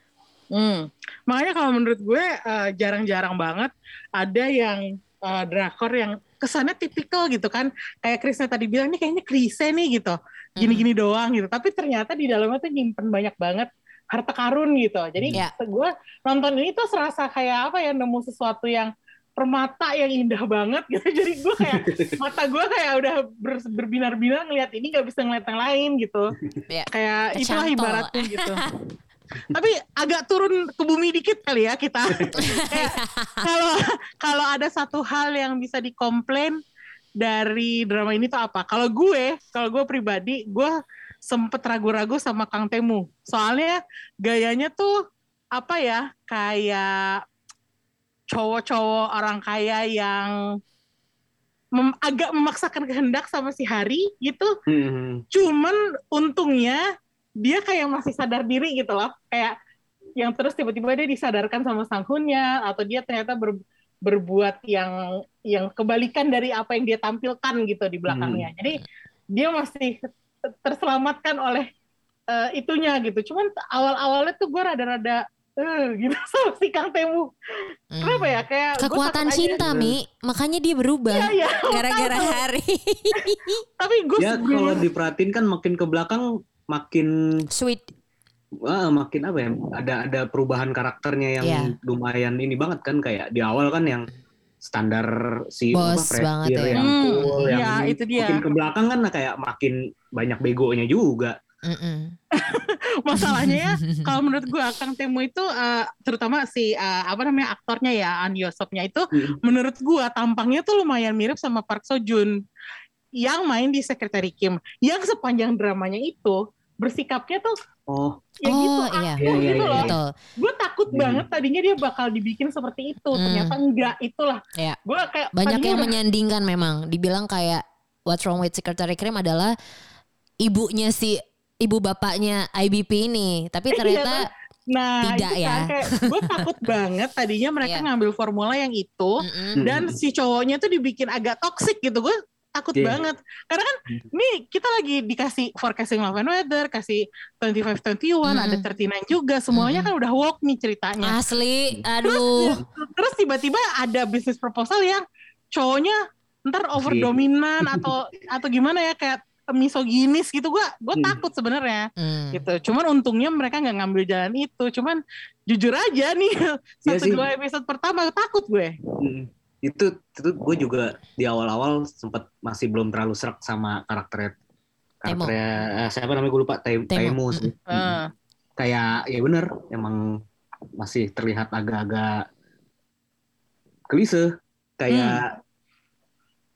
[SPEAKER 1] Hmm. Makanya kalau menurut gue eh, jarang-jarang banget ada yang eh, drakor yang kesannya tipikal gitu kan. Kayak Krisna tadi bilang ini kayaknya klise nih gitu. Gini-gini doang gitu. Tapi ternyata di dalamnya tuh nyimpen banyak banget harta karun gitu. Jadi
[SPEAKER 3] Ya.
[SPEAKER 1] gue nonton ini tuh serasa kayak apa ya nemu sesuatu yang permata yang indah banget gitu. Jadi gue kayak mata gue kayak udah ber- berbinar-binar ngeliat ini nggak bisa ngeliat yang lain gitu.
[SPEAKER 3] Ya.
[SPEAKER 1] Kayak itulah
[SPEAKER 3] Kecantol.
[SPEAKER 1] ibaratnya gitu. Tapi agak turun ke bumi dikit kali ya kita. Kalau kalau ada satu hal yang bisa dikomplain dari drama ini tuh apa? Kalau gue, kalau gue pribadi, gue sempet ragu-ragu sama Kang Temu. Soalnya gayanya tuh apa ya? Kayak cowok-cowok orang kaya yang mem- agak memaksakan kehendak sama si Hari gitu.
[SPEAKER 2] Hmm.
[SPEAKER 1] Cuman untungnya dia kayak masih sadar diri gitu loh. Kayak yang terus tiba-tiba dia disadarkan sama sanghunnya atau dia ternyata ber- berbuat yang yang kebalikan dari apa yang dia tampilkan gitu di belakangnya. Jadi dia masih ter- terselamatkan oleh eh, itunya gitu. Cuman awal-awalnya tuh gue rada-rada eh, gitu sama si Kang Temu.
[SPEAKER 3] Hmm.
[SPEAKER 1] Kenapa ya? Kayak
[SPEAKER 3] Kekuatan
[SPEAKER 1] takut aja.
[SPEAKER 3] cinta, Mi. Makanya dia berubah.
[SPEAKER 1] Iya, iya.
[SPEAKER 3] Gara-gara hari.
[SPEAKER 1] Tapi gue
[SPEAKER 2] Ya kalau diperhatiin kan makin ke belakang makin
[SPEAKER 3] Sweet.
[SPEAKER 2] Wah, makin apa ya? Ada ada perubahan karakternya yang
[SPEAKER 3] Iya.
[SPEAKER 2] lumayan ini banget kan kayak di awal kan yang standar si
[SPEAKER 3] Bos
[SPEAKER 2] apa,
[SPEAKER 3] banget ya.
[SPEAKER 2] yang
[SPEAKER 1] Hmm,
[SPEAKER 2] cool, yang
[SPEAKER 1] iya,
[SPEAKER 2] ini.
[SPEAKER 1] itu dia.
[SPEAKER 2] makin ke belakang kan kayak makin banyak begonya juga.
[SPEAKER 1] Masalahnya ya kalau menurut gue Kang Temu itu eh, terutama si eh, apa namanya aktornya ya An Yosopnya itu
[SPEAKER 2] Hmm.
[SPEAKER 1] menurut gue tampangnya tuh lumayan mirip sama Park Seo Joon yang main di Secretary Kim yang sepanjang dramanya itu bersikapnya tuh
[SPEAKER 2] Oh,
[SPEAKER 1] ya gitu
[SPEAKER 3] Oh, iya.
[SPEAKER 1] aku
[SPEAKER 2] Iya, iya,
[SPEAKER 1] gitu
[SPEAKER 2] iya,
[SPEAKER 1] loh
[SPEAKER 3] Betul.
[SPEAKER 1] gue takut
[SPEAKER 2] Hmm.
[SPEAKER 1] banget tadinya dia bakal dibikin seperti itu
[SPEAKER 3] Hmm.
[SPEAKER 1] ternyata enggak itulah
[SPEAKER 3] Iya.
[SPEAKER 1] gue kayak
[SPEAKER 3] Banyak yang
[SPEAKER 1] udah-
[SPEAKER 3] menyandingkan memang. Dibilang kayak What's Wrong with Secretary Krim adalah ibunya si ibu bapaknya IBP ini. Tapi
[SPEAKER 1] Iya,
[SPEAKER 3] ternyata
[SPEAKER 1] nah
[SPEAKER 3] tidak
[SPEAKER 1] itu
[SPEAKER 3] ya.
[SPEAKER 1] kan kayak gue takut banget tadinya mereka
[SPEAKER 3] Iya.
[SPEAKER 1] ngambil formula yang itu
[SPEAKER 3] mm-mm.
[SPEAKER 1] dan si cowoknya tuh dibikin agak toxic gitu gue takut
[SPEAKER 2] Iya.
[SPEAKER 1] banget karena kan nih kita lagi dikasih forecasting love and weather kasih 25 21 ada
[SPEAKER 3] Mm-mm.
[SPEAKER 1] 39 juga semuanya kan udah woke nih ceritanya
[SPEAKER 3] asli, aduh.
[SPEAKER 1] terus tiba-tiba ada bisnis proposal yang cowoknya ntar over
[SPEAKER 2] Iya.
[SPEAKER 1] dominan atau atau gimana ya kayak misoginis gitu gue gue
[SPEAKER 2] Hmm.
[SPEAKER 1] takut sebenarnya
[SPEAKER 3] Hmm.
[SPEAKER 1] gitu cuman untungnya mereka nggak ngambil jalan itu cuman jujur aja nih
[SPEAKER 2] Iya
[SPEAKER 1] satu
[SPEAKER 2] sih.
[SPEAKER 1] dua episode pertama takut gue
[SPEAKER 2] mm. Itu itu gue juga di awal-awal sempat masih belum terlalu serak sama karakternya
[SPEAKER 3] Temo.
[SPEAKER 2] karakternya eh, siapa namanya gue lupa
[SPEAKER 3] Temo.
[SPEAKER 2] Temo sih.
[SPEAKER 1] Eh.
[SPEAKER 2] kayak ya bener emang masih terlihat agak-agak klise kayak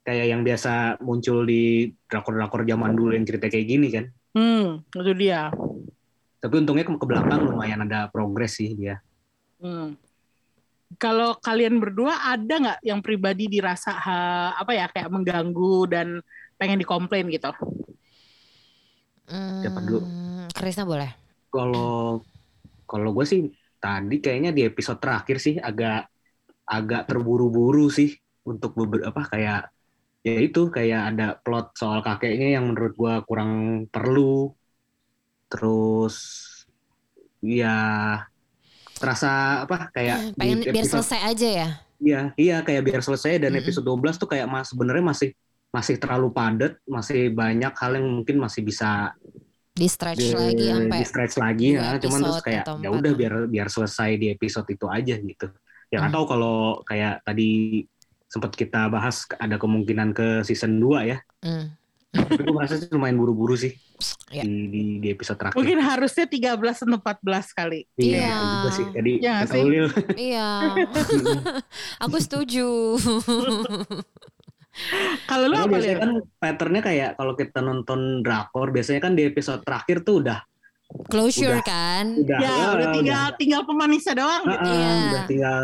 [SPEAKER 2] kayak yang biasa muncul di drakor-drakor zaman dulu yang cerita kayak gini kan
[SPEAKER 1] hmm itu dia
[SPEAKER 2] tapi untungnya ke, ke belakang lumayan ada progres sih dia
[SPEAKER 1] Hmm. Kalau kalian berdua ada nggak yang pribadi dirasa ha, apa ya kayak mengganggu dan pengen dikomplain gitu?
[SPEAKER 2] Siapa dulu?
[SPEAKER 3] Hmm, Krisna boleh.
[SPEAKER 2] kalau kalau gue sih tadi kayaknya di episode terakhir sih agak agak terburu-buru sih untuk beberapa kayak ya itu kayak ada plot soal kakeknya yang menurut gue kurang perlu terus ya terasa apa kayak
[SPEAKER 3] Pengen
[SPEAKER 2] di
[SPEAKER 3] biar
[SPEAKER 2] episode-
[SPEAKER 3] selesai aja ya.
[SPEAKER 2] Iya, iya kayak biar selesai dan
[SPEAKER 3] Mm-mm.
[SPEAKER 2] episode 12 tuh kayak mas sebenarnya masih masih terlalu padat, masih banyak hal yang mungkin masih bisa
[SPEAKER 3] Di stretch
[SPEAKER 2] di,
[SPEAKER 3] lagi sampai
[SPEAKER 2] di stretch lagi ya, cuman terus
[SPEAKER 3] episode
[SPEAKER 2] kayak
[SPEAKER 3] atau
[SPEAKER 2] ya udah biar biar selesai di episode itu aja gitu. Ya
[SPEAKER 3] Hmm.
[SPEAKER 2] tahu kalau kayak tadi sempat kita bahas ada kemungkinan ke season 2 ya.
[SPEAKER 3] Hmm.
[SPEAKER 2] Tapi gue merasa sih lumayan buru-buru sih
[SPEAKER 3] Ya.
[SPEAKER 2] di, di di episode terakhir.
[SPEAKER 1] Mungkin harusnya 13 atau 14 kali.
[SPEAKER 2] Iya,
[SPEAKER 3] Iya.
[SPEAKER 2] juga sih. Jadi
[SPEAKER 1] Iya nggak
[SPEAKER 2] kata
[SPEAKER 1] sih?
[SPEAKER 2] Ulil,
[SPEAKER 3] Iya. Aku setuju.
[SPEAKER 1] Kalau lu apa
[SPEAKER 2] biasanya
[SPEAKER 1] Lil?
[SPEAKER 2] kan patternnya kayak kalau kita nonton drakor biasanya kan di episode terakhir tuh udah
[SPEAKER 3] Closure
[SPEAKER 2] Udah.
[SPEAKER 3] kan.
[SPEAKER 2] udah
[SPEAKER 1] Ya
[SPEAKER 2] ah,
[SPEAKER 1] udah tinggal tinggal pemanisnya doang
[SPEAKER 2] Ah,
[SPEAKER 1] gitu.
[SPEAKER 2] ah,
[SPEAKER 3] Iya.
[SPEAKER 2] udah tinggal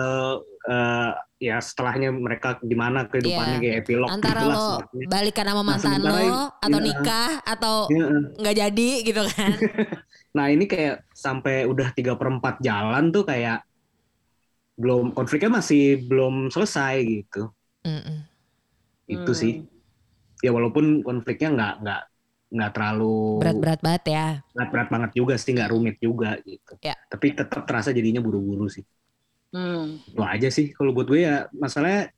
[SPEAKER 2] eh, ya setelahnya mereka gimana kehidupannya
[SPEAKER 3] Iya.
[SPEAKER 2] kayak epilog
[SPEAKER 3] Antara
[SPEAKER 2] gitu lah
[SPEAKER 3] lo
[SPEAKER 2] sebenarnya.
[SPEAKER 3] balikan sama
[SPEAKER 2] Nah,
[SPEAKER 3] mantan
[SPEAKER 2] sementara
[SPEAKER 3] lo atau
[SPEAKER 2] iya.
[SPEAKER 3] nikah atau
[SPEAKER 2] Iya,
[SPEAKER 3] nggak jadi gitu kan.
[SPEAKER 2] Nah ini kayak sampai udah tiga perempat jalan tuh kayak belum konfliknya masih belum selesai gitu.
[SPEAKER 3] Mm-mm.
[SPEAKER 2] itu
[SPEAKER 1] Hmm.
[SPEAKER 2] sih ya walaupun konfliknya nggak nggak nggak terlalu
[SPEAKER 3] Berat-berat banget ya.
[SPEAKER 2] berat-berat banget juga sih nggak rumit juga gitu
[SPEAKER 3] Ya.
[SPEAKER 2] tapi tetap terasa jadinya buru-buru sih
[SPEAKER 1] Hmm.
[SPEAKER 2] itu aja sih kalau buat gue ya masalahnya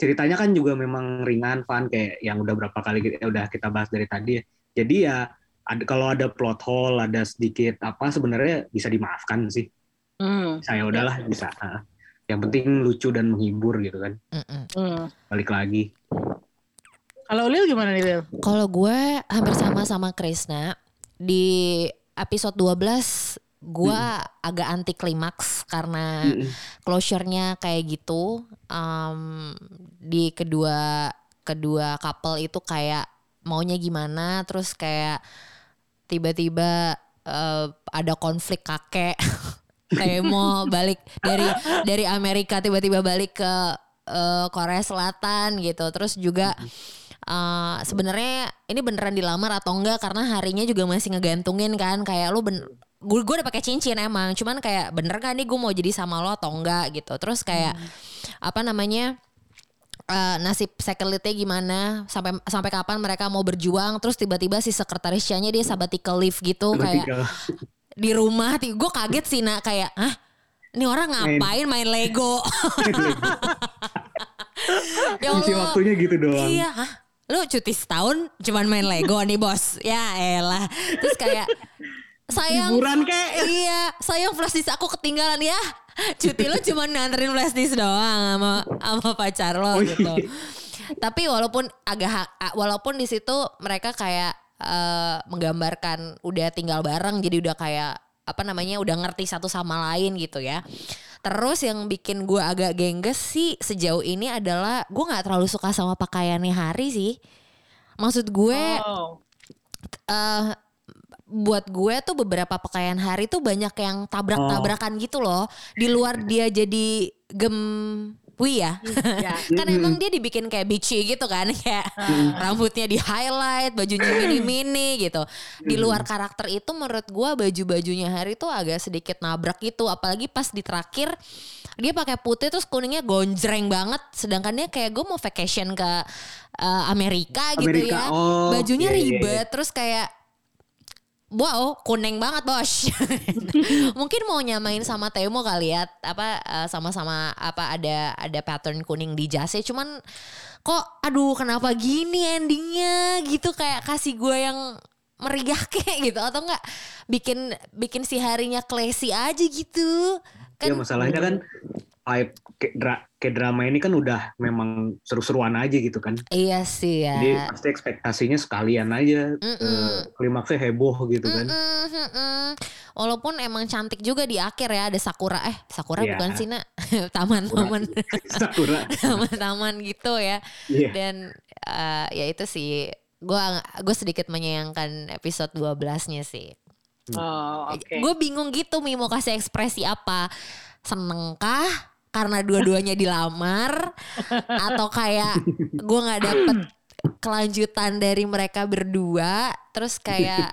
[SPEAKER 2] ceritanya kan juga memang ringan fun kayak yang udah berapa kali kita, udah kita bahas dari tadi ya jadi ya ada kalau ada plot hole ada sedikit apa sebenarnya bisa dimaafkan sih
[SPEAKER 1] Hmm.
[SPEAKER 2] saya udahlah bisa yang penting lucu dan menghibur gitu kan.
[SPEAKER 1] Hmm.
[SPEAKER 2] balik lagi
[SPEAKER 1] Kalau Lil gimana nih Lil?
[SPEAKER 3] Kalau gue hampir sama sama Krisna di episode 12 gue agak anti klimaks karena
[SPEAKER 2] Mm-mm.
[SPEAKER 3] closure-nya kayak gitu. Em, di kedua kedua couple itu kayak maunya gimana, terus kayak tiba-tiba eh, ada konflik kakek kayak mau balik dari dari Amerika tiba-tiba balik ke eh, Korea Selatan gitu. Terus juga eh, sebenarnya ini beneran dilamar atau enggak karena harinya juga masih ngegantungin kan. Kayak lu ben gue gue udah pakai cincin emang cuman kayak bener gak nih gue mau jadi sama lo atau enggak gitu. Terus kayak apa namanya eh, nasib sekelitnya gimana sampai sampai kapan mereka mau berjuang terus tiba-tiba si sekretarisnya dia sabbatical leave gitu kayak di rumah gue kaget sih nak kayak ah ini orang ngapain main Lego? Ya
[SPEAKER 2] isi
[SPEAKER 3] Allah.
[SPEAKER 2] waktunya gitu doang.
[SPEAKER 3] Iya, hah? Lu cuti setahun cuman main Lego nih bos. Ya elah. Terus kayak sayang
[SPEAKER 1] Liburan kek.
[SPEAKER 3] Iya, sayang flash disk aku ketinggalan ya. Cuti lu cuma nganterin flash disk doang sama sama pacar lo
[SPEAKER 2] Oh,
[SPEAKER 3] gitu.
[SPEAKER 2] iya.
[SPEAKER 3] Tapi walaupun agak walaupun di situ mereka kayak eh, menggambarkan udah tinggal bareng jadi udah kayak apa namanya udah ngerti satu sama lain gitu ya. Terus yang bikin gue agak gengges sih sejauh ini adalah gue nggak terlalu suka sama pakaiannya Hari sih. Maksud gue
[SPEAKER 1] Oh.
[SPEAKER 3] eh buat gue tuh beberapa pakaian hari tuh banyak yang tabrak-tabrakan gitu loh. Di luar dia jadi gemwi ya.
[SPEAKER 1] Ya.
[SPEAKER 3] kan emang dia dibikin kayak beachy gitu kan. Kayak rambutnya di highlight, bajunya mini-mini gitu. Di luar karakter itu menurut gue baju-bajunya hari tuh agak sedikit nabrak gitu. Apalagi pas di terakhir dia pakai putih terus kuningnya gonjreng banget. Sedangkan dia kayak gue mau vacation ke eh, Amerika, gitu ya.
[SPEAKER 2] Amerika, oh,
[SPEAKER 3] Bajunya
[SPEAKER 2] iya, iya,
[SPEAKER 3] ribet terus kayak Wow, kuning banget bos. Mungkin mau nyamain sama Temo kali ya, apa eh, sama-sama apa ada ada pattern kuning di jasnya. Cuman kok, aduh kenapa gini endingnya gitu kayak kasih gue yang meriah kayak gitu atau enggak bikin bikin si harinya classy aja gitu.
[SPEAKER 2] ya
[SPEAKER 3] Kan
[SPEAKER 2] masalahnya kan vibe kayak drama ini kan udah memang seru-seruan aja gitu kan
[SPEAKER 3] iya sih ya.
[SPEAKER 2] jadi pasti ekspektasinya sekalian aja
[SPEAKER 3] Mm-mm.
[SPEAKER 2] eh, klimaksnya heboh gitu kan
[SPEAKER 3] Mm-mm, mm-mm. Walaupun emang cantik juga di akhir ya ada sakura eh sakura
[SPEAKER 2] Iya.
[SPEAKER 3] bukan sih nak taman-taman
[SPEAKER 2] Sakura
[SPEAKER 3] taman-taman gitu ya
[SPEAKER 2] Iya.
[SPEAKER 3] dan eh, ya itu sih gue gue sedikit menyayangkan episode 12-nya sih
[SPEAKER 1] Oh, oke.
[SPEAKER 3] gue bingung gitu Mi mau kasih ekspresi apa seneng kah karena dua-duanya dilamar atau kayak gue nggak dapet kelanjutan dari mereka berdua terus kayak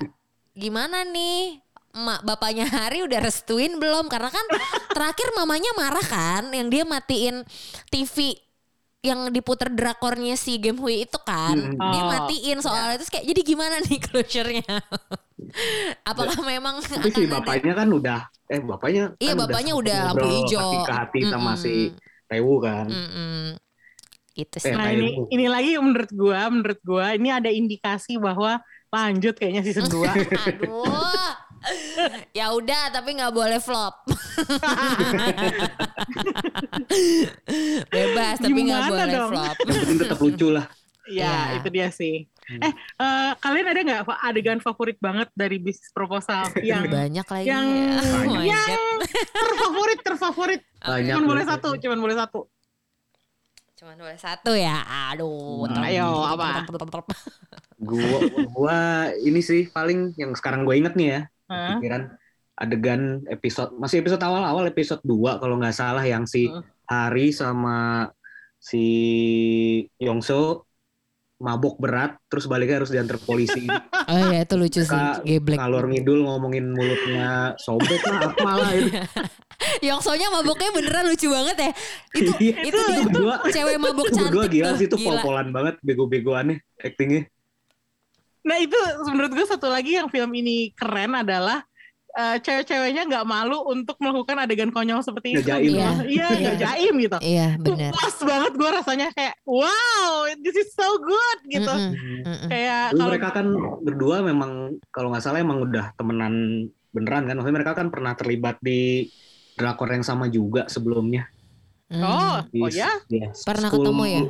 [SPEAKER 3] gimana nih? Mak bapaknya Hari udah restuin belum? Karena kan terakhir mamanya marah kan yang dia matiin TV yang diputer drakornya si Game Hui itu kan
[SPEAKER 2] Hmm.
[SPEAKER 3] dia
[SPEAKER 1] Oh,
[SPEAKER 3] matiin soalnya terus kayak jadi gimana nih closure-nya apakah memang
[SPEAKER 2] tapi si bapaknya kan udah eh bapaknya
[SPEAKER 3] Iya,
[SPEAKER 2] kan
[SPEAKER 3] bapaknya udah lampu hijau.
[SPEAKER 2] hati ke hati sama
[SPEAKER 3] Mm-mm.
[SPEAKER 2] si Tewu kan
[SPEAKER 3] Mm-mm. Itu
[SPEAKER 2] Eh,
[SPEAKER 3] sih.
[SPEAKER 1] Nah ini ini lagi menurut gua, menurut gua ini ada indikasi bahwa lanjut kayaknya season 2.
[SPEAKER 3] Aduh. ya udah tapi nggak boleh flop. Bebas tapi nggak boleh
[SPEAKER 1] dong?
[SPEAKER 3] flop.
[SPEAKER 2] yang penting tetap lucu lah
[SPEAKER 1] ya,
[SPEAKER 3] Iya.
[SPEAKER 1] itu dia sih.
[SPEAKER 2] Hmm.
[SPEAKER 1] Eh, eh, kalian ada nggak adegan favorit banget dari bisnis proposal yang
[SPEAKER 3] Banyak lagi.
[SPEAKER 1] yang
[SPEAKER 3] Oh my
[SPEAKER 1] yang terfavorit terfavorit?
[SPEAKER 2] banyak
[SPEAKER 1] Cuman boleh satu, cuman boleh satu.
[SPEAKER 3] Cuman boleh satu ya. Aduh.
[SPEAKER 2] Hmm.
[SPEAKER 1] Ayo, apa?
[SPEAKER 2] gua gua ini sih paling yang sekarang gue inget nih ya
[SPEAKER 1] Hah?
[SPEAKER 2] pikiran adegan episode masih episode awal-awal episode 2 kalau nggak salah yang si
[SPEAKER 1] Hmm.
[SPEAKER 2] Hari sama si Yongso mabok berat terus baliknya harus diantar polisi
[SPEAKER 3] Oh ya itu lucu sih. Geblek.
[SPEAKER 2] ngalor ngidul ngomongin mulutnya sobek lah apalah itu
[SPEAKER 3] Yongsonya maboknya beneran lucu banget ya. Itu
[SPEAKER 2] Iya,
[SPEAKER 3] itu,
[SPEAKER 2] itu berdua
[SPEAKER 3] cewek mabok
[SPEAKER 2] itu berdua
[SPEAKER 3] cantik
[SPEAKER 2] gila
[SPEAKER 3] tuh,
[SPEAKER 2] sih itu pol-polan banget bego-begoannya actingnya
[SPEAKER 1] Nah itu menurut gue satu lagi yang film ini keren adalah eh, cewek-ceweknya nggak malu untuk melakukan adegan konyol seperti itu. Gitu.
[SPEAKER 3] Iya.
[SPEAKER 1] Iya,
[SPEAKER 3] Iya.
[SPEAKER 1] nggak jaim gitu.
[SPEAKER 3] Iya bener.
[SPEAKER 1] Puas banget gue rasanya kayak wow, this is so good gitu.
[SPEAKER 3] Mm-mm,
[SPEAKER 2] Hmm.
[SPEAKER 3] mm-mm.
[SPEAKER 1] Kayak kalau
[SPEAKER 2] mereka kan berdua memang kalau nggak salah emang udah temenan beneran kan maksudnya mereka kan pernah terlibat di drakor yang sama juga sebelumnya
[SPEAKER 3] Mm.
[SPEAKER 1] oh,
[SPEAKER 2] Di-
[SPEAKER 1] oh ya,
[SPEAKER 2] iya,
[SPEAKER 3] Pernah
[SPEAKER 2] School-
[SPEAKER 3] ketemu ya?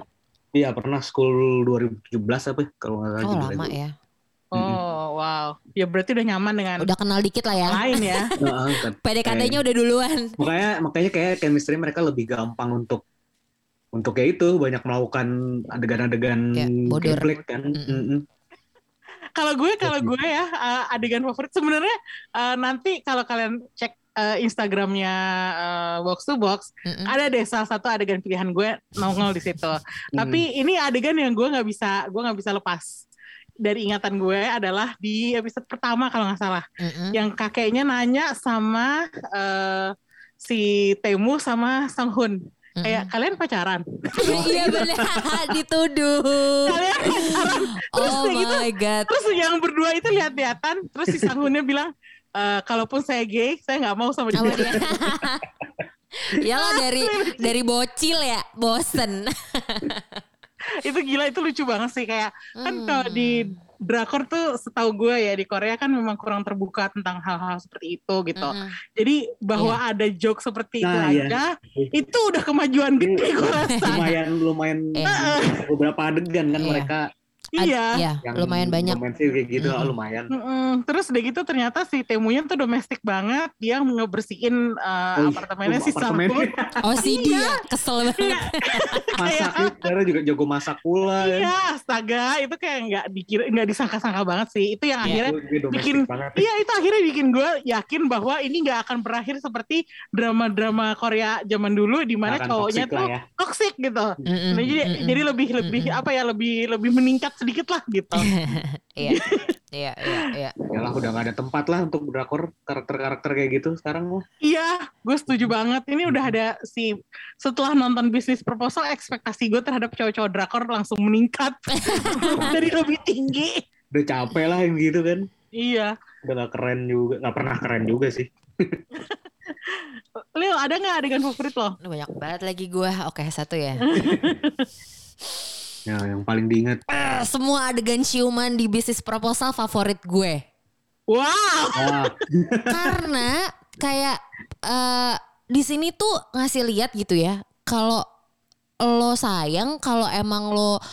[SPEAKER 2] Iya pernah school 2017 apa ya, kalau nggak salah
[SPEAKER 3] Oh lama ya.
[SPEAKER 1] oh wow, ya berarti udah nyaman dengan
[SPEAKER 3] Udah kenal dikit lah ya.
[SPEAKER 1] lain ya.
[SPEAKER 2] Heeh, kan.
[SPEAKER 3] PDKT-nya udah duluan.
[SPEAKER 2] makanya makanya kayak chemistry mereka lebih gampang untuk untuk kayak itu banyak melakukan adegan-adegan gameplay kan
[SPEAKER 1] kalau gue kalau gue ya uh, adegan favorit sebenarnya uh, nanti kalau kalian cek uh, Instagramnya uh, box to box
[SPEAKER 3] Mm-mm.
[SPEAKER 1] ada deh salah satu adegan pilihan gue nongol di situ. Tapi ini adegan yang gue nggak bisa gue nggak bisa lepas dari ingatan gue adalah di episode pertama kalau nggak salah
[SPEAKER 3] Mm-mm.
[SPEAKER 1] yang kakeknya nanya sama uh, si Temu sama Sang Hun kayak kalian pacaran
[SPEAKER 3] Iya benar dituduh.
[SPEAKER 1] kalian pacaran terus
[SPEAKER 3] Oh
[SPEAKER 1] gitu
[SPEAKER 3] my god.
[SPEAKER 1] terus yang berdua itu lihat-lihatan terus si Sang Hunnya bilang "Eh, kalaupun saya gay saya nggak mau sama dia
[SPEAKER 3] Sama dia. Iyalah dari dari bocil ya, bosen.
[SPEAKER 1] itu gila itu lucu banget sih kayak kan
[SPEAKER 3] Hmm.
[SPEAKER 1] kalau di drakor tuh setahu gue ya di Korea kan memang kurang terbuka tentang hal-hal seperti itu gitu.
[SPEAKER 3] Mm-mm.
[SPEAKER 1] Jadi bahwa ada joke seperti itu
[SPEAKER 2] Nah, iya.
[SPEAKER 1] aja itu udah kemajuan gede gue rasa.
[SPEAKER 2] lumayan lumayan
[SPEAKER 3] Iya.
[SPEAKER 2] beberapa adegan kan
[SPEAKER 3] Iya.
[SPEAKER 2] mereka
[SPEAKER 3] Ad-
[SPEAKER 1] iya.
[SPEAKER 3] ya,
[SPEAKER 2] yang
[SPEAKER 3] lumayan banyak.
[SPEAKER 2] kayak gitu
[SPEAKER 3] Mm-mm.
[SPEAKER 2] lumayan
[SPEAKER 1] Mm-mm. Terus udah gitu ternyata si Temunya tuh domestik banget. Dia ngebersihin uh,
[SPEAKER 2] Oh, iya.
[SPEAKER 1] apartemennya si Hun.
[SPEAKER 3] Oh si dia kesel banget.
[SPEAKER 2] masak karena juga jago masak pula kan
[SPEAKER 1] Iya, astaga, itu kayak nggak dikira nggak disangka-sangka banget sih. Itu yang
[SPEAKER 3] Iya.
[SPEAKER 1] akhirnya
[SPEAKER 2] Itu
[SPEAKER 1] bikin-
[SPEAKER 2] banget
[SPEAKER 1] Iya itu akhirnya bikin gue yakin bahwa ini nggak akan berakhir seperti drama-drama Korea zaman dulu di mana cowoknya tuh
[SPEAKER 2] ya.
[SPEAKER 1] toxic gitu.
[SPEAKER 3] Mm-mm,
[SPEAKER 1] Nah, jadi
[SPEAKER 3] mm-mm.
[SPEAKER 1] jadi lebih lebih apa ya lebih lebih meningkat sedikit lah gitu.
[SPEAKER 3] Iya, iya, iya, iya.
[SPEAKER 2] Yalah udah gak ada tempat lah untuk drakor karakter-karakter kayak gitu sekarang mah.
[SPEAKER 1] iya, gue setuju banget. Ini udah ada si setelah nonton bisnis proposal ekspektasi gue terhadap cowok-cowok drakor langsung meningkat jadi lebih tinggi.
[SPEAKER 2] Udah capek lah yang gitu kan.
[SPEAKER 1] Iya.
[SPEAKER 2] Udah gak keren juga, gak pernah keren juga sih.
[SPEAKER 1] Leo ada nggak adegan favorit lo?
[SPEAKER 3] Banyak banget lagi gua. Oke, satu ya.
[SPEAKER 2] Ya, yang paling diingat.
[SPEAKER 3] Eh, Semua adegan ciuman di bisnis proposal favorit gue.
[SPEAKER 1] Wow.
[SPEAKER 2] Wah,
[SPEAKER 3] Karena kayak eh di sini tuh ngasih lihat gitu ya. Kalau lo sayang, kalau emang lo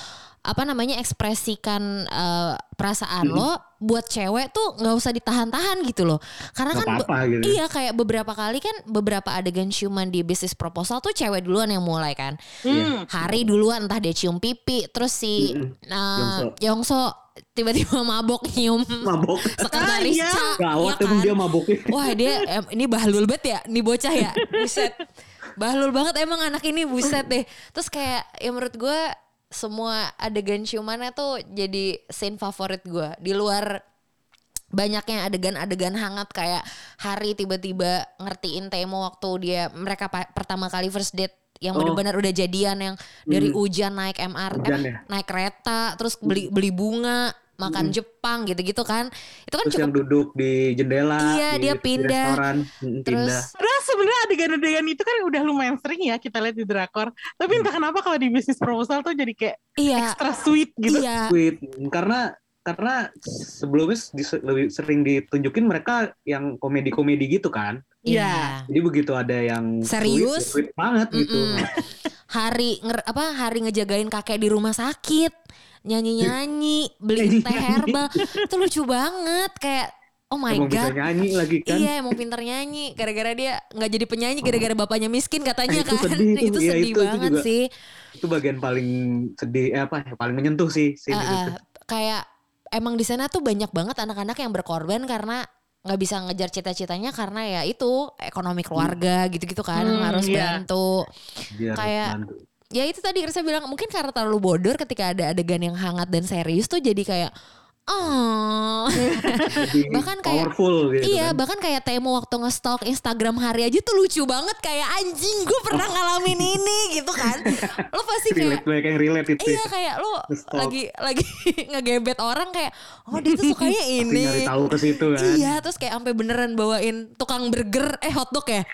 [SPEAKER 3] apa namanya ekspresikan eh, perasaan
[SPEAKER 2] Hmm.
[SPEAKER 3] lo buat cewek tuh nggak usah ditahan-tahan gitu loh. Karena
[SPEAKER 2] gak
[SPEAKER 3] kan be-
[SPEAKER 2] apa-apa gitu.
[SPEAKER 3] Iya kayak beberapa kali kan beberapa adegan ciuman di bisnis proposal tuh cewek duluan yang mulai kan.
[SPEAKER 1] Hmm.
[SPEAKER 3] Hari duluan entah dia cium pipi terus si
[SPEAKER 2] Mm-mm.
[SPEAKER 3] uh, Yongso tiba-tiba mabok nyium
[SPEAKER 2] Mabok.
[SPEAKER 3] sekretaris
[SPEAKER 1] Ah, iya.
[SPEAKER 3] Cha,
[SPEAKER 2] Gawat
[SPEAKER 3] ya kan?
[SPEAKER 2] dia maboknya.
[SPEAKER 3] Wah dia em, ini bahlul banget ya, ini bocah ya, buset. Bahlul banget emang anak ini buset deh. Terus kayak ya menurut gue semua adegan ciumannya tuh jadi scene favorit gue. Di luar banyaknya adegan-adegan hangat kayak hari tiba-tiba ngertiin Temo waktu dia mereka pertama kali first date yang
[SPEAKER 2] Oh.
[SPEAKER 3] benar-benar udah jadian yang dari
[SPEAKER 2] Hmm.
[SPEAKER 3] hujan naik MR
[SPEAKER 2] Hujan
[SPEAKER 3] eh,
[SPEAKER 2] ya?
[SPEAKER 3] naik kereta terus beli beli bunga makan Jepang gitu-gitu kan itu kan
[SPEAKER 2] Terus
[SPEAKER 3] cukup
[SPEAKER 2] yang duduk di jendela.
[SPEAKER 3] Iya,
[SPEAKER 2] di,
[SPEAKER 3] dia
[SPEAKER 2] di
[SPEAKER 3] pindah.
[SPEAKER 2] restoran. Mm,
[SPEAKER 3] terus
[SPEAKER 2] pindah.
[SPEAKER 1] Padahal sebenarnya adegan-adegan itu kan udah lumayan sering ya kita lihat di drakor. Tapi entah kenapa kalau di bisnis proposal tuh jadi kayak
[SPEAKER 3] iya
[SPEAKER 1] extra sweet gitu.
[SPEAKER 3] iya
[SPEAKER 2] Sweet. Karena karena sebelumnya di- lebih sering ditunjukin mereka yang komedi-komedi gitu kan.
[SPEAKER 3] iya
[SPEAKER 2] Jadi begitu ada yang
[SPEAKER 3] Serius?
[SPEAKER 2] sweet, ya sweet banget gitu.
[SPEAKER 3] Mm-mm. hari nger apa hari ngejagain kakek di rumah sakit nyanyi-nyanyi beli teh herbal itu lucu banget kayak oh my
[SPEAKER 2] Emang
[SPEAKER 3] god
[SPEAKER 2] nyanyi lagi kan.
[SPEAKER 3] Iya emang pinter nyanyi Gara-gara dia nggak jadi penyanyi Gara-gara bapaknya miskin katanya
[SPEAKER 2] Itu
[SPEAKER 3] kan
[SPEAKER 2] sedih.
[SPEAKER 3] Itu
[SPEAKER 2] Iya,
[SPEAKER 3] sedih
[SPEAKER 2] itu- itu
[SPEAKER 3] banget
[SPEAKER 2] juga.
[SPEAKER 3] sih
[SPEAKER 2] Itu bagian paling sedih eh, apa ya, paling menyentuh sih itu.
[SPEAKER 3] ah, Kayak Emang di sana tuh banyak banget anak-anak yang berkorban Karena nggak bisa ngejar cita-citanya Karena ya itu Ekonomi keluarga gitu-gitu kan
[SPEAKER 1] Hmm,
[SPEAKER 3] Harus
[SPEAKER 1] iya.
[SPEAKER 3] bantu
[SPEAKER 2] Biar
[SPEAKER 3] Kayak-
[SPEAKER 2] bantu.
[SPEAKER 3] Ya itu tadi saya bilang Mungkin karena terlalu bodor Ketika ada adegan yang hangat dan serius tuh Jadi kayak Oh. Bahkan kayak-
[SPEAKER 2] powerful gitu
[SPEAKER 3] iya,
[SPEAKER 2] kan.
[SPEAKER 3] bahkan kayak Temo waktu nge-stalk Instagram hari aja tuh lucu banget kayak anjing gue pernah ngalamin ini gitu kan. Lo pasti kayak
[SPEAKER 2] relate banyak yang relate itu
[SPEAKER 3] Iya
[SPEAKER 2] ya.
[SPEAKER 3] kayak lo lagi lagi ngegebet orang kayak oh dia tuh sukanya
[SPEAKER 2] Pasti
[SPEAKER 3] ini.
[SPEAKER 2] nyari tahu ke situ kan
[SPEAKER 3] Iya, terus kayak sampai beneran bawain tukang burger eh hotdog ya.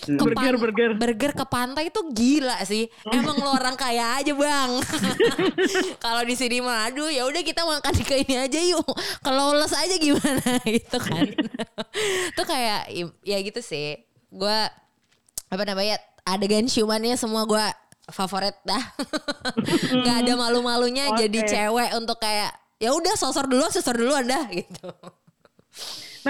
[SPEAKER 2] Hmm.
[SPEAKER 3] Ke
[SPEAKER 1] Burger,
[SPEAKER 3] pan-
[SPEAKER 1] burger.
[SPEAKER 3] burger ke pantai itu gila sih. Emang lo orang kaya aja, Bang. Kalau di sini mah aduh ya udah kita makan ke ini aja yuk. Kalau les aja gimana gitu kan. Tuh kayak ya gitu sih. Gua apa namanya adegan ciumannya semua gua favorit dah. Gak ada malu-malunya
[SPEAKER 1] Oke.
[SPEAKER 3] jadi cewek untuk kayak ya udah sosor duluan sosor duluan dah gitu.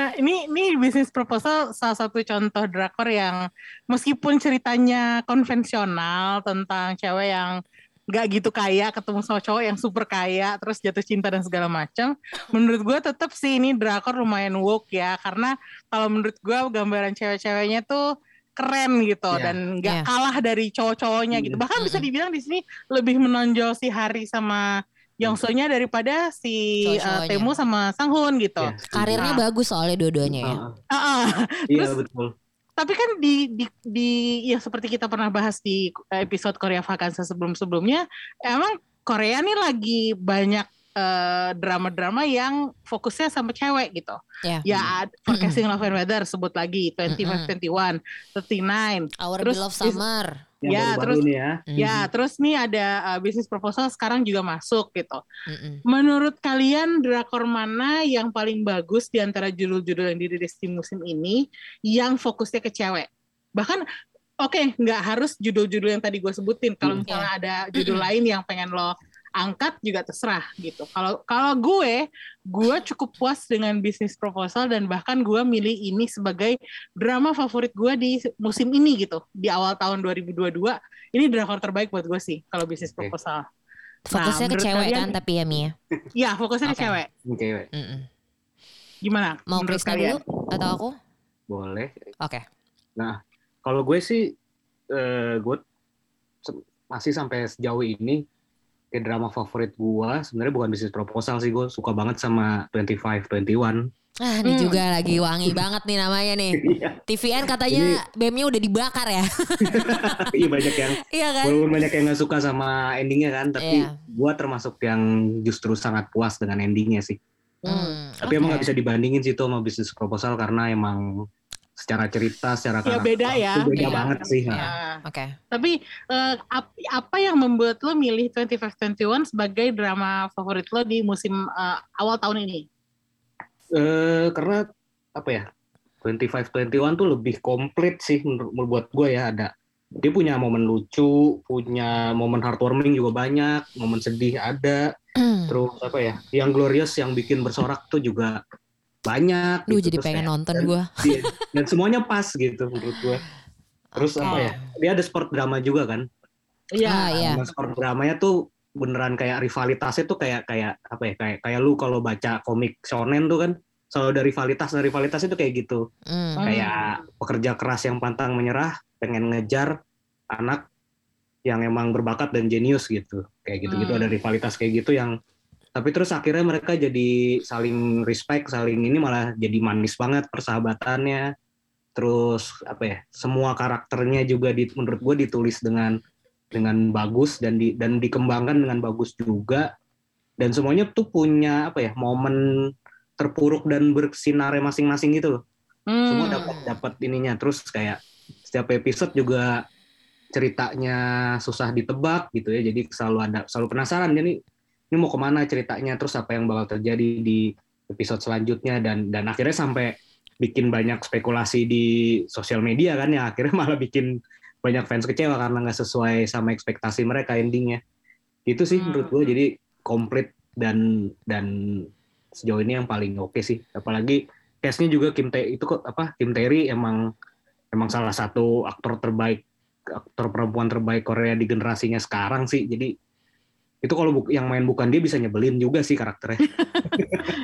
[SPEAKER 1] Nah ini ini bisnis proposal salah satu contoh drakor yang meskipun ceritanya konvensional tentang cewek yang nggak gitu kaya ketemu sama cowok yang super kaya terus jatuh cinta dan segala macam menurut gue tetap sih ini drakor lumayan woke ya karena kalau menurut gue gambaran cewek-ceweknya tuh keren gitu
[SPEAKER 2] Iya.
[SPEAKER 1] dan nggak
[SPEAKER 3] Iya.
[SPEAKER 1] kalah dari cowok-cowoknya gitu
[SPEAKER 2] Hmm.
[SPEAKER 1] bahkan bisa dibilang di sini lebih menonjol si Hari sama Yongso-nya daripada si uh. Temu sama Sanghun gitu.
[SPEAKER 2] Setuju.
[SPEAKER 3] Karirnya
[SPEAKER 1] Nah.
[SPEAKER 3] bagus soalnya dua-duanya ya.
[SPEAKER 2] Ah,
[SPEAKER 1] Ah, ah.
[SPEAKER 2] Iya
[SPEAKER 1] Terus-
[SPEAKER 2] betul.
[SPEAKER 1] Tapi kan di di di ya seperti kita pernah bahas di episode Korea Vakansa sebelum-sebelumnya, emang Korea nih lagi banyak eh, drama-drama yang fokusnya sama cewek gitu.
[SPEAKER 3] Ya.
[SPEAKER 1] Ya Forecasting Love and Weather sebut lagi 2521, 39.
[SPEAKER 3] Our
[SPEAKER 1] Terus
[SPEAKER 3] Beloved
[SPEAKER 1] is-
[SPEAKER 3] Summer.
[SPEAKER 2] Yang
[SPEAKER 1] Ya,
[SPEAKER 2] baru-baru
[SPEAKER 1] terus-
[SPEAKER 2] nih ya.
[SPEAKER 1] Ya, terus nih ada eh, bisnis proposal sekarang juga masuk gitu.
[SPEAKER 3] Mm-mm.
[SPEAKER 1] Menurut kalian drakor mana yang paling bagus di antara judul-judul yang dirilis di musim ini yang fokusnya ke cewek? Bahkan oke nggak harus judul-judul yang tadi gue sebutin. Kalau
[SPEAKER 2] Hmm.
[SPEAKER 1] misalnya ada judul lain yang pengen lo angkat juga terserah gitu. Kalau kalau gue, gue cukup puas dengan bisnis proposal dan bahkan gue milih ini sebagai drama favorit gue di musim ini gitu. Di awal tahun 2022 ini drakor terbaik buat gue sih kalau bisnis proposal.
[SPEAKER 3] Fokusnya ke
[SPEAKER 1] menurut
[SPEAKER 3] cewek
[SPEAKER 1] kalian-
[SPEAKER 3] kan tapi ya Mia.
[SPEAKER 1] Ya fokusnya ke
[SPEAKER 3] Oke.
[SPEAKER 1] cewek.
[SPEAKER 2] Cewek.
[SPEAKER 3] Mm-mm.
[SPEAKER 1] Gimana?
[SPEAKER 3] Mau
[SPEAKER 1] kalian?
[SPEAKER 3] dulu atau aku?
[SPEAKER 2] Boleh.
[SPEAKER 3] Oke.
[SPEAKER 2] Kalau gue sih, eh, gue masih sampai sejauh ini kayak drama favorit gue sebenarnya bukan bisnis proposal sih gue suka banget sama 2521
[SPEAKER 3] Ah, ini
[SPEAKER 1] Hmm.
[SPEAKER 3] juga lagi wangi banget nih namanya nih.
[SPEAKER 2] iya
[SPEAKER 3] TVN katanya BEM-nya udah dibakar ya.
[SPEAKER 2] iya banyak yang
[SPEAKER 3] iya kan?
[SPEAKER 2] walaupun banyak yang nggak suka sama endingnya kan tapi
[SPEAKER 3] Iya.
[SPEAKER 2] gue termasuk yang justru sangat puas dengan endingnya sih
[SPEAKER 3] Hmm,
[SPEAKER 2] tapi emang
[SPEAKER 3] oke.
[SPEAKER 2] nggak bisa dibandingin sih itu sama bisnis proposal karena emang secara cerita secara
[SPEAKER 1] Ya,
[SPEAKER 2] karakter
[SPEAKER 1] beda ya.
[SPEAKER 2] itu beda
[SPEAKER 3] Iya.
[SPEAKER 2] banget sih.
[SPEAKER 1] Nah,
[SPEAKER 3] Oke.
[SPEAKER 1] tapi eh, ap- apa yang membuat lo milih 2521 sebagai drama favorit lo di musim eh, awal tahun ini?
[SPEAKER 2] eh karena apa ya 2521 tuh lebih komplit sih menurut gue ya ada dia punya momen lucu punya momen heartwarming juga banyak momen sedih ada
[SPEAKER 3] Hmm.
[SPEAKER 2] terus apa ya yang glorious yang bikin bersorak tuh juga banyak
[SPEAKER 3] Duh
[SPEAKER 2] gitu.
[SPEAKER 3] jadi
[SPEAKER 2] Terus
[SPEAKER 3] pengen
[SPEAKER 2] kayak-
[SPEAKER 3] nonton
[SPEAKER 2] dan-
[SPEAKER 3] gue.
[SPEAKER 2] Iya, dan semuanya pas gitu menurut gue terus
[SPEAKER 3] Oke.
[SPEAKER 2] apa ya dia ada sport drama juga kan
[SPEAKER 1] Iya.
[SPEAKER 3] Ah, iya.
[SPEAKER 2] Nah, sport dramanya tuh beneran kayak rivalitasnya tuh kayak kayak apa ya kayak kayak lu kalau baca komik shonen tuh kan selalu ada rivalitas dan rivalitas itu kayak gitu.
[SPEAKER 3] Hmm.
[SPEAKER 2] kayak pekerja keras yang pantang menyerah pengen ngejar anak yang emang berbakat dan jenius gitu kayak gitu gitu
[SPEAKER 1] Hmm.
[SPEAKER 2] ada rivalitas kayak gitu yang tapi terus akhirnya mereka jadi saling respect saling ini malah jadi manis banget persahabatannya. Terus apa ya semua karakternya juga di, menurut gue ditulis dengan dengan bagus dan di, dan dikembangkan dengan bagus juga. Dan semuanya tuh punya apa ya momen terpuruk dan bersinar masing-masing gitu loh.
[SPEAKER 1] Hmm.
[SPEAKER 2] semua dapat dapat ininya. Terus kayak setiap episode juga ceritanya susah ditebak gitu ya. Jadi selalu ada selalu penasaran. Jadi ini mau ke mana ceritanya terus apa yang bakal terjadi di episode selanjutnya dan dan akhirnya sampai bikin banyak spekulasi di sosial media kan ya akhirnya malah bikin banyak fans kecewa karena nggak sesuai sama ekspektasi mereka endingnya. Itu sih
[SPEAKER 1] Hmm.
[SPEAKER 2] menurut gue jadi komplit dan dan sejauh ini yang paling oke sih. Apalagi cast-nya juga Kim Tae itu kok apa Kim Terry emang emang salah satu aktor terbaik aktor perempuan terbaik Korea di generasinya sekarang sih. Jadi itu kalau bu- yang main bukan dia bisa nyebelin juga sih karakternya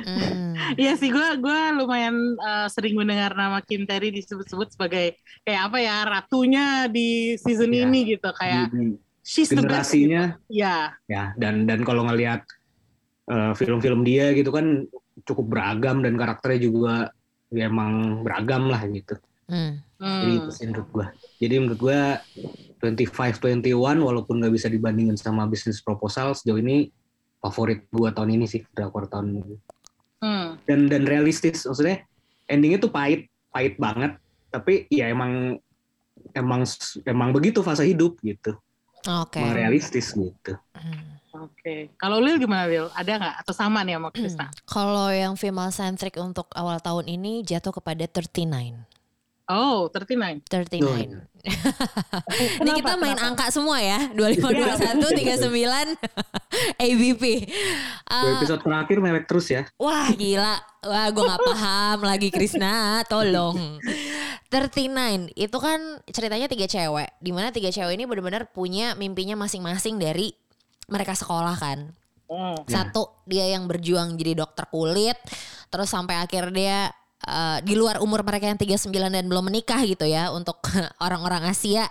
[SPEAKER 3] Hmm.
[SPEAKER 1] Iya sih, gue gua lumayan eh, sering mendengar nama Kim Terry disebut-sebut sebagai kayak apa ya ratunya di season
[SPEAKER 2] Iya.
[SPEAKER 1] ini gitu kayak
[SPEAKER 2] Di- di
[SPEAKER 1] she's the best.
[SPEAKER 2] generasinya
[SPEAKER 1] Ya,
[SPEAKER 2] ya dan dan kalau ngelihat eh, film-film dia gitu kan cukup beragam dan karakternya juga ya emang beragam lah gitu.
[SPEAKER 3] Hmm.
[SPEAKER 2] Jadi itu sih menurut gua. Jadi menurut gua 25-21 walaupun nggak bisa dibandingin sama Business Proposal sejauh ini favorit gua tahun ini sih drakor tahun ini.
[SPEAKER 1] Hmm.
[SPEAKER 2] Dan dan realistis maksudnya endingnya tuh pahit, pahit banget. Tapi ya emang emang emang begitu fase hidup gitu.
[SPEAKER 3] Oke.
[SPEAKER 2] Emang realistis gitu.
[SPEAKER 3] Hmm.
[SPEAKER 1] Oke. Kalau Lil gimana Lil? Ada nggak? Atau sama nih sama Krista?
[SPEAKER 3] Kalau yang female centric untuk awal tahun ini jatuh kepada 39.
[SPEAKER 1] Oh, 39.
[SPEAKER 3] 39.
[SPEAKER 2] Tuh.
[SPEAKER 3] Ini kita main angka semua ya. 25, 21, 39 ABP.
[SPEAKER 2] Dua
[SPEAKER 3] Uh,
[SPEAKER 2] episode terakhir mewek terus ya.
[SPEAKER 3] wah gila. Wah gue gak paham lagi Krisna. Tolong. 39 itu kan ceritanya tiga cewek. Di mana tiga cewek ini benar-benar punya mimpinya masing-masing dari mereka sekolah kan.
[SPEAKER 1] Oh.
[SPEAKER 3] Satu dia yang berjuang jadi dokter kulit, terus sampai akhir dia eh, di luar umur mereka yang 39 dan belum menikah gitu ya untuk orang-orang Asia.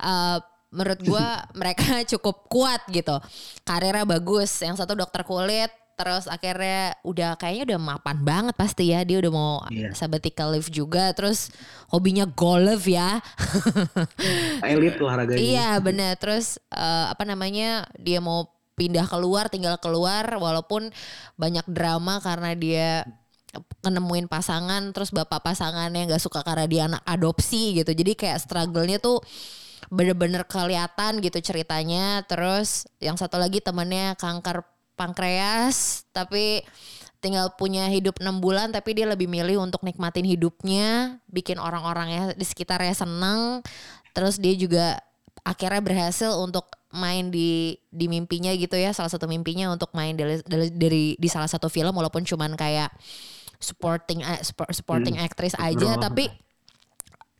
[SPEAKER 3] eh, menurut gua mereka cukup kuat gitu. Karirnya bagus. Yang satu dokter kulit, terus akhirnya udah kayaknya udah mapan banget pasti ya. Dia udah mau
[SPEAKER 2] Iya.
[SPEAKER 3] sabbatical leave juga, terus hobinya golf ya.
[SPEAKER 2] Elit olahraganya.
[SPEAKER 3] Iya benar. Terus eh, apa namanya dia mau pindah keluar, tinggal keluar, walaupun banyak drama karena dia kenemuin pasangan, terus bapak pasangannya nggak suka karena dia anak adopsi gitu. Jadi kayak struggle-nya tuh bener-bener kelihatan gitu ceritanya. Terus yang satu lagi temennya kanker pankreas, tapi tinggal punya hidup enam bulan tapi dia lebih milih untuk nikmatin hidupnya bikin orang-orangnya di sekitarnya seneng terus dia juga akhirnya berhasil untuk main di di mimpinya gitu ya salah satu mimpinya untuk main dari dari, dari- di salah satu film walaupun cuman kayak supporting support- supporting actress aja
[SPEAKER 2] Bro.
[SPEAKER 3] tapi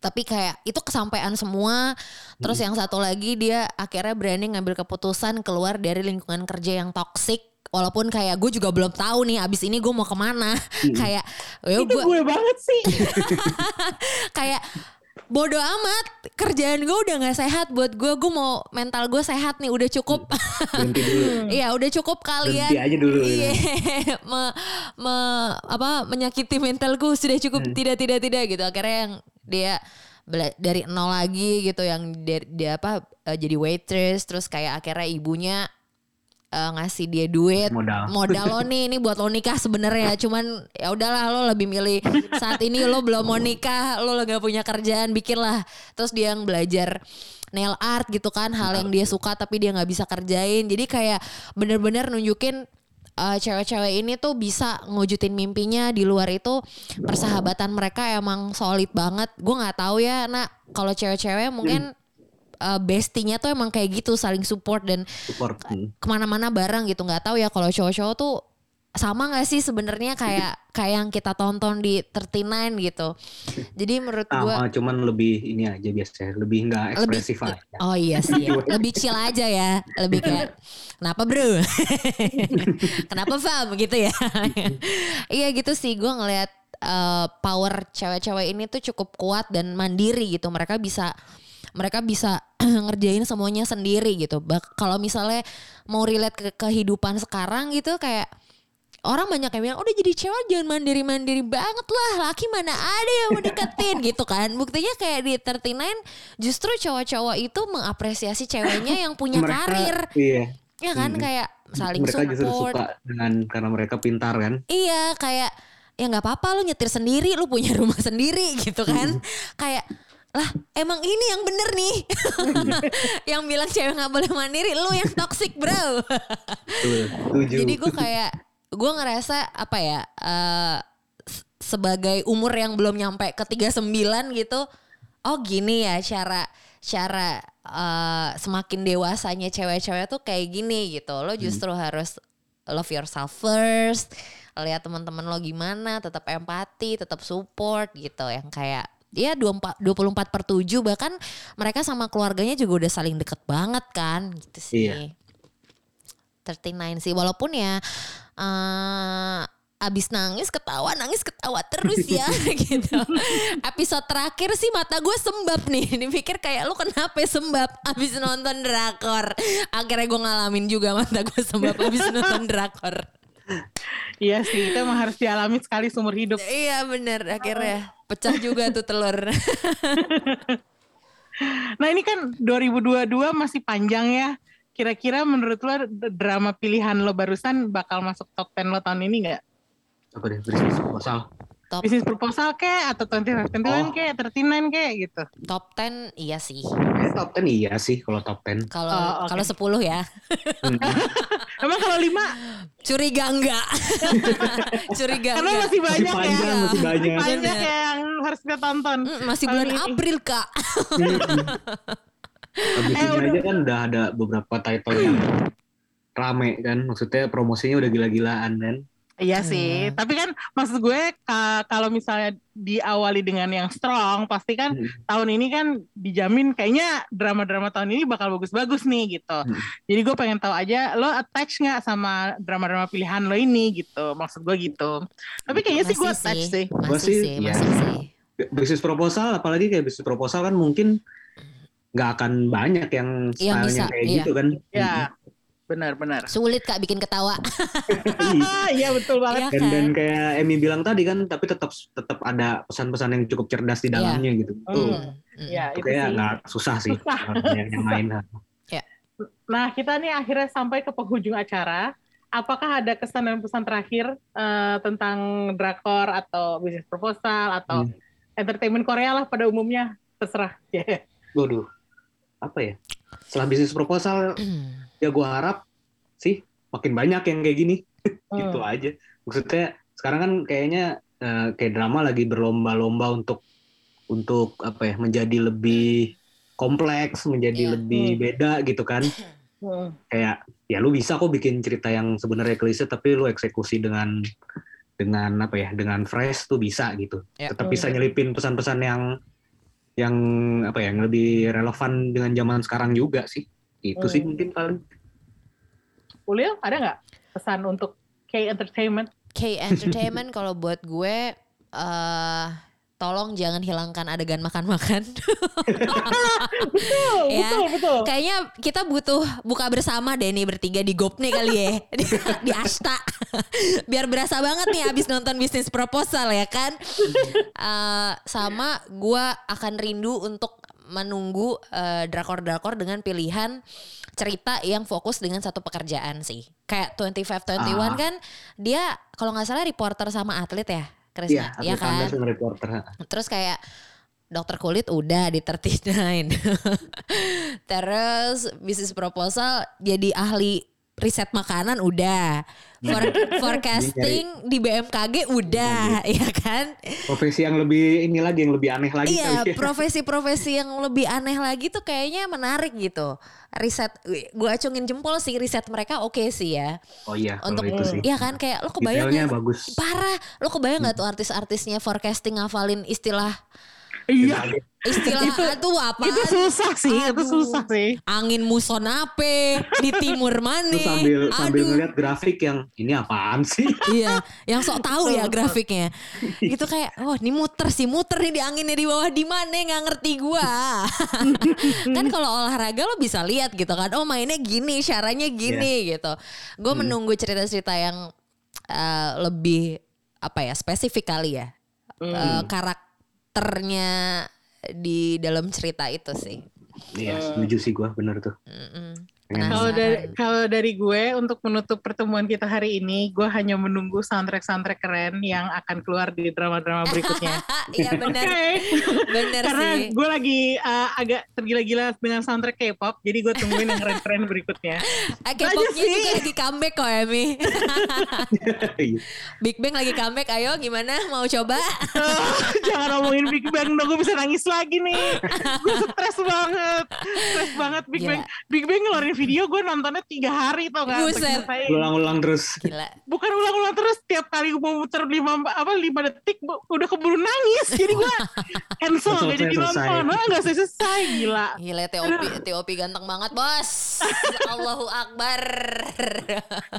[SPEAKER 3] tapi kayak itu kesampaian semua. Terus yang satu lagi dia akhirnya berani ngambil keputusan keluar dari lingkungan kerja yang toksik walaupun kayak gue juga belum tahu nih abis ini gue mau ke mana. Kayak ya
[SPEAKER 1] Itu
[SPEAKER 3] gue
[SPEAKER 1] banget sih.
[SPEAKER 3] kayak bodoh amat kerjaan gue udah nggak sehat buat gue gue mau mental gue sehat nih udah cukup.
[SPEAKER 2] Berhenti dulu.
[SPEAKER 3] Iya udah cukup kalian.
[SPEAKER 2] Berhenti aja dulu.
[SPEAKER 3] Iya. me, me- apa menyakiti mentalku sudah cukup.
[SPEAKER 2] Hmm.
[SPEAKER 3] tidak tidak tidak gitu. Akhirnya yang dia dari nol lagi gitu yang dia, dia apa eh, jadi waitress terus kayak akhirnya ibunya eh, ngasih dia duit.
[SPEAKER 2] Modal.
[SPEAKER 3] modal lo nih ini buat lo nikah sebenarnya. Cuman ya udahlah lo lebih milih saat ini lo belum mau nikah lo gak punya kerjaan bikin lah terus dia yang belajar nail art gitu kan hal yang dia suka tapi dia nggak bisa kerjain. Jadi kayak bener-bener nunjukin eh, cewek-cewek ini tuh bisa ngewujudin mimpinya di luar itu. Persahabatan mereka emang solid banget. Gue nggak tahu ya nak. Kalau cewek-cewek mungkin eh, bestinya tuh emang kayak gitu saling support dan
[SPEAKER 2] Support. Hmm.
[SPEAKER 3] ke mana-mana bareng gitu nggak tahu ya kalau cowok-cowok tuh sama nggak sih sebenarnya kayak kayak yang kita tonton di 39 gitu jadi menurut
[SPEAKER 2] Sama, cuman lebih ini aja biasanya, lebih nggak
[SPEAKER 3] Lebih-
[SPEAKER 2] ekspresif aja.
[SPEAKER 3] oh iya sih ya. lebih chill aja ya lebih kayak kenapa bro kenapa fam gitu ya iya gitu sih gue ngelihat eh, power cewek-cewek ini tuh cukup kuat dan mandiri gitu mereka bisa mereka bisa ngerjain semuanya sendiri gitu. Kalau misalnya mau relate ke kehidupan sekarang gitu kayak orang banyak yang bilang udah jadi cewek jangan mandiri-mandiri banget lah laki mana ada yang mau deketin gitu kan buktinya kayak di 39 justru cowok-cowok itu mengapresiasi ceweknya yang punya
[SPEAKER 2] Mereka-
[SPEAKER 3] karir
[SPEAKER 2] Iya.
[SPEAKER 3] ya kan
[SPEAKER 2] Hmm.
[SPEAKER 3] kayak saling
[SPEAKER 2] mereka justru
[SPEAKER 3] support
[SPEAKER 2] suka dengan karena mereka pintar kan.
[SPEAKER 3] Iya kayak ya nggak apa-apa lu nyetir sendiri lu punya rumah sendiri gitu kan kayak lah emang ini yang bener nih. Yang bilang cewek nggak boleh mandiri lu yang toxic bro. Jadi gue kayak gue ngerasa apa ya s- sebagai umur yang belum nyampe ke 39 gitu oh gini ya cara cara eh, semakin dewasanya cewek-cewek tuh kayak gini gitu. Lo justru harus love yourself first lihat teman-teman lo gimana tetap empati tetap support gitu. Yang kayak ya 24 24 per 7 bahkan mereka sama keluarganya juga udah saling deket banget kan gitu sih.
[SPEAKER 2] Iya.
[SPEAKER 3] 39 sih walaupun ya eh abis nangis ketawa nangis ketawa terus ya gitu. Episode terakhir sih mata gue sembab nih dipikir kayak lu kenapa sembab abis nonton drakor? Akhirnya gue ngalamin juga mata gue sembab abis nonton drakor.
[SPEAKER 1] Iya sih, itu emang harus dialami sekali seumur hidup.
[SPEAKER 3] Iya bener akhirnya pecah juga tuh telur.
[SPEAKER 1] Nah ini kan 2022 masih panjang ya. Kira-kira menurut lo drama pilihan lo barusan bakal masuk top 10 lo tahun ini nggak?
[SPEAKER 2] Apa deh, bisnis proposal.
[SPEAKER 3] Top
[SPEAKER 1] Bisnis proposal ke atau 25
[SPEAKER 2] Oh.
[SPEAKER 1] ke, 39 ke gitu.
[SPEAKER 3] top 10 iya sih.
[SPEAKER 2] Eh, top 10 iya sih kalau top 10.
[SPEAKER 3] Kalau
[SPEAKER 1] Oh, oke.
[SPEAKER 3] kalau 10 ya.
[SPEAKER 2] Hmm.
[SPEAKER 1] Emang kalau 5
[SPEAKER 3] Curiga enggak? Curiga
[SPEAKER 1] karena
[SPEAKER 3] enggak?
[SPEAKER 1] masih banyak
[SPEAKER 2] panjang,
[SPEAKER 1] ya.
[SPEAKER 2] masih banyak.
[SPEAKER 1] banyak
[SPEAKER 3] Bener.
[SPEAKER 1] yang harus kita tonton.
[SPEAKER 3] Mm, masih bulan
[SPEAKER 1] ini.
[SPEAKER 3] April kak.
[SPEAKER 2] Abis
[SPEAKER 1] Eh,
[SPEAKER 2] ini
[SPEAKER 1] udah.
[SPEAKER 2] aja kan udah ada beberapa title yang rame kan. Maksudnya promosinya udah gila-gilaan kan.
[SPEAKER 1] Iya sih,
[SPEAKER 3] Hmm.
[SPEAKER 1] tapi kan maksud gue ka- kalau misalnya diawali dengan yang strong, pasti kan
[SPEAKER 2] Hmm.
[SPEAKER 1] tahun ini kan dijamin kayaknya drama-drama tahun ini bakal bagus-bagus nih gitu.
[SPEAKER 2] Hmm.
[SPEAKER 1] Jadi gue pengen tahu aja lo attach nggak sama drama-drama pilihan lo ini gitu, maksud gue gitu. Tapi kayaknya sih gue
[SPEAKER 3] Masih
[SPEAKER 1] attach sih.
[SPEAKER 2] Gua
[SPEAKER 3] Masih
[SPEAKER 2] sih,
[SPEAKER 3] sih,
[SPEAKER 2] ya.
[SPEAKER 3] masih sih.
[SPEAKER 2] Bisnis proposal apalagi kayak bisnis proposal kan mungkin nggak akan banyak yang
[SPEAKER 3] Yang
[SPEAKER 2] stylenya
[SPEAKER 3] bisa,
[SPEAKER 2] kayak
[SPEAKER 3] iya.
[SPEAKER 2] gitu kan.
[SPEAKER 1] Ya, benar-benar.
[SPEAKER 3] Sulit kak bikin ketawa.
[SPEAKER 1] Iya betul banget.
[SPEAKER 3] Iya
[SPEAKER 2] dan
[SPEAKER 3] kan?
[SPEAKER 2] dan kayak Emmy bilang tadi kan tapi tetap tetap ada pesan-pesan yang cukup cerdas di
[SPEAKER 3] Iya.
[SPEAKER 2] dalamnya gitu.
[SPEAKER 1] Hmm.
[SPEAKER 2] Tuh.
[SPEAKER 3] Mm.
[SPEAKER 1] Ya itu
[SPEAKER 2] Kayak
[SPEAKER 1] sih.
[SPEAKER 2] nggak susah sih
[SPEAKER 1] Susah.
[SPEAKER 2] yang lain.
[SPEAKER 1] Nah kita nih akhirnya sampai ke penghujung acara. Apakah ada kesan dan pesan terakhir eh, tentang drakor atau bisnis proposal atau
[SPEAKER 2] Hmm.
[SPEAKER 1] entertainment Korea lah pada umumnya terserah. Ya.
[SPEAKER 2] Waduh, apa ya? Setelah bisnis proposal ya gue harap sih makin banyak yang kayak gini gitu
[SPEAKER 1] Hmm.
[SPEAKER 2] aja. Maksudnya sekarang kan kayaknya eh, kayak drama lagi berlomba-lomba untuk untuk apa ya menjadi lebih kompleks, menjadi
[SPEAKER 3] Iya.
[SPEAKER 2] lebih
[SPEAKER 1] Hmm.
[SPEAKER 2] beda gitu kan.
[SPEAKER 1] Hmm.
[SPEAKER 2] kayak ya lu bisa kok bikin cerita yang sebenarnya klise tapi lu eksekusi dengan dengan apa ya dengan fresh tuh bisa gitu
[SPEAKER 3] Ya.
[SPEAKER 2] tetap bisa nyelipin pesan-pesan yang yang apa ya yang lebih relevan dengan zaman sekarang juga sih itu sih
[SPEAKER 1] Hmm.
[SPEAKER 2] mungkin paling
[SPEAKER 1] Ulil ada nggak pesan untuk K Entertainment?
[SPEAKER 3] K Entertainment kalau buat gue eh tolong jangan hilangkan adegan makan-makan.
[SPEAKER 1] Betul,
[SPEAKER 3] Ya.
[SPEAKER 1] betul, betul.
[SPEAKER 3] Kayaknya kita butuh buka bersama deh nih bertiga di Gopne kali ya. di, di Ashta. Biar berasa banget nih abis nonton bisnis proposal ya kan. Eh, sama gue akan rindu untuk menunggu eh, drakor-drakor dengan pilihan cerita yang fokus dengan satu pekerjaan sih. Kayak 2521
[SPEAKER 2] Ah.
[SPEAKER 3] kan dia kalau nggak salah reporter sama atlet ya.
[SPEAKER 2] Iya,
[SPEAKER 3] ya
[SPEAKER 2] Atlet
[SPEAKER 3] kan?
[SPEAKER 2] Reporter.
[SPEAKER 3] Terus kayak dokter kulit udah di 39. Terus bisnis proposal jadi ahli riset makanan udah. For, forecasting di BMKG udah, ya kan?
[SPEAKER 2] Profesi yang lebih ini lagi yang lebih aneh lagi
[SPEAKER 3] Iya,
[SPEAKER 2] ya.
[SPEAKER 3] profesi-profesi yang lebih aneh lagi tuh kayaknya menarik gitu. Riset, gue acungin jempol sih riset mereka oke sih ya.
[SPEAKER 2] Oh iya,
[SPEAKER 3] Untuk,
[SPEAKER 2] itu sih.
[SPEAKER 3] Iya kan kayak lo kebayang nggak?
[SPEAKER 2] bagus.
[SPEAKER 3] Parah, lo kebayang nggak tuh artis-artisnya forecasting ngafalin istilah
[SPEAKER 1] Iya,
[SPEAKER 3] istilah itu apa?
[SPEAKER 1] itu susah sih, itu
[SPEAKER 3] Aduh.
[SPEAKER 1] susah sih.
[SPEAKER 3] angin muson ape di timur mana?
[SPEAKER 2] Terus sambil sambil
[SPEAKER 3] Aduh.
[SPEAKER 2] ngeliat grafik yang ini apaan sih?
[SPEAKER 3] Iya, yang sok tahu ya grafiknya. Itu kayak, oh ini muter sih, muter nih di anginnya di bawah di mana nggak ngerti gua. kan kalau olahraga lo bisa lihat gitu kan, oh mainnya gini, caranya gini gitu. Gue menunggu cerita-cerita yang eh, lebih apa ya spesifik kali ya, Eh, karakternya di dalam cerita itu sih.
[SPEAKER 2] Iya, setuju sih gua bener tuh.
[SPEAKER 3] Mm-mm.
[SPEAKER 2] Pengen
[SPEAKER 1] Kalau dari kalau dari gue untuk menutup pertemuan kita hari ini, gue hanya menunggu soundtrack-soundtrack keren yang akan keluar di drama-drama berikutnya.
[SPEAKER 3] Iya benar,
[SPEAKER 1] Oke.
[SPEAKER 3] benar
[SPEAKER 1] Karena
[SPEAKER 3] sih.
[SPEAKER 1] gue lagi uh, agak tergila-gila dengan soundtrack K-pop, jadi gue tungguin yang keren-keren berikutnya.
[SPEAKER 3] Eh, K-popnya juga lagi comeback kok Emi. Big Bang lagi comeback, ayo gimana mau coba?
[SPEAKER 1] Jangan ngomongin Big Bang dong, gue bisa nangis lagi nih. Gue stres banget, stres banget Big
[SPEAKER 3] Gila.
[SPEAKER 1] Bang. Big Bang ngeluarin video, gue nontonnya tiga hari tau gak?
[SPEAKER 3] Buset.
[SPEAKER 2] Ulang-ulang terus.
[SPEAKER 3] Gila.
[SPEAKER 1] bukan ulang-ulang terus tiap kali gue mau muter lima apa lima detik udah keburu nangis jadi gue cancel gak jadi
[SPEAKER 2] selesai.
[SPEAKER 1] nonton nah, nggak selesai selesai gila
[SPEAKER 3] Gila TOP, TOP ganteng banget bos. Allahu Akbar.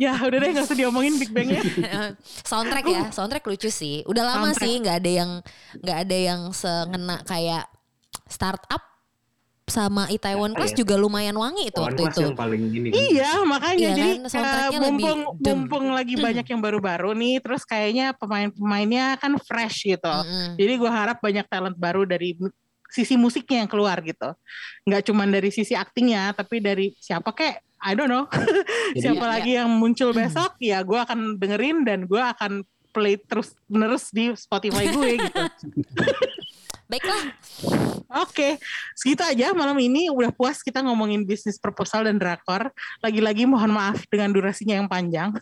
[SPEAKER 1] ya udah deh nggak usah diomongin Big Bang ya
[SPEAKER 3] soundtrack ya, soundtrack lucu sih. Udah lama
[SPEAKER 1] Soundtrack.
[SPEAKER 3] sih nggak ada yang nggak ada yang sengena kayak startup sama Itaewon Class
[SPEAKER 2] Iya.
[SPEAKER 3] juga lumayan wangi itu waktu
[SPEAKER 2] Class
[SPEAKER 3] itu.
[SPEAKER 2] yang paling ini kan.
[SPEAKER 1] Iya makanya
[SPEAKER 3] Iya
[SPEAKER 1] jadi
[SPEAKER 3] kan, soundtracknya
[SPEAKER 1] eh,
[SPEAKER 3] lebih
[SPEAKER 1] mumpung
[SPEAKER 3] dem.
[SPEAKER 1] mumpung lagi banyak yang baru-baru nih, terus kayaknya pemain-pemainnya kan fresh gitu.
[SPEAKER 3] Mm-mm.
[SPEAKER 1] Jadi gue harap banyak talent baru dari sisi musiknya yang keluar gitu. Nggak cuma dari sisi aktingnya, tapi dari siapa kek, I don't know.
[SPEAKER 2] Jadi-
[SPEAKER 1] siapa
[SPEAKER 3] Iya,
[SPEAKER 1] lagi yang muncul besok, ya gue akan dengerin dan gue akan play terus menerus di Spotify gue gitu.
[SPEAKER 3] Baiklah,
[SPEAKER 1] Oke, segitu aja malam ini. Udah puas kita ngomongin bisnis proposal dan drakor. Lagi-lagi mohon maaf dengan durasinya yang panjang.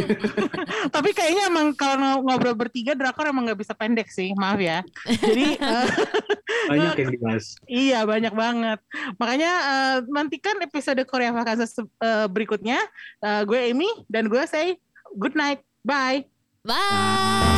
[SPEAKER 1] Tapi kayaknya emang kalau ng- ngobrol bertiga drakor emang nggak bisa pendek sih, maaf ya. Jadi eh,
[SPEAKER 2] Banyak yang dibahas.
[SPEAKER 1] iya banyak banget. Makanya eh, nantikan episode Korea Vakansa se- eh, berikutnya. Eh, gue Amy dan gue say good night, bye.
[SPEAKER 3] bye.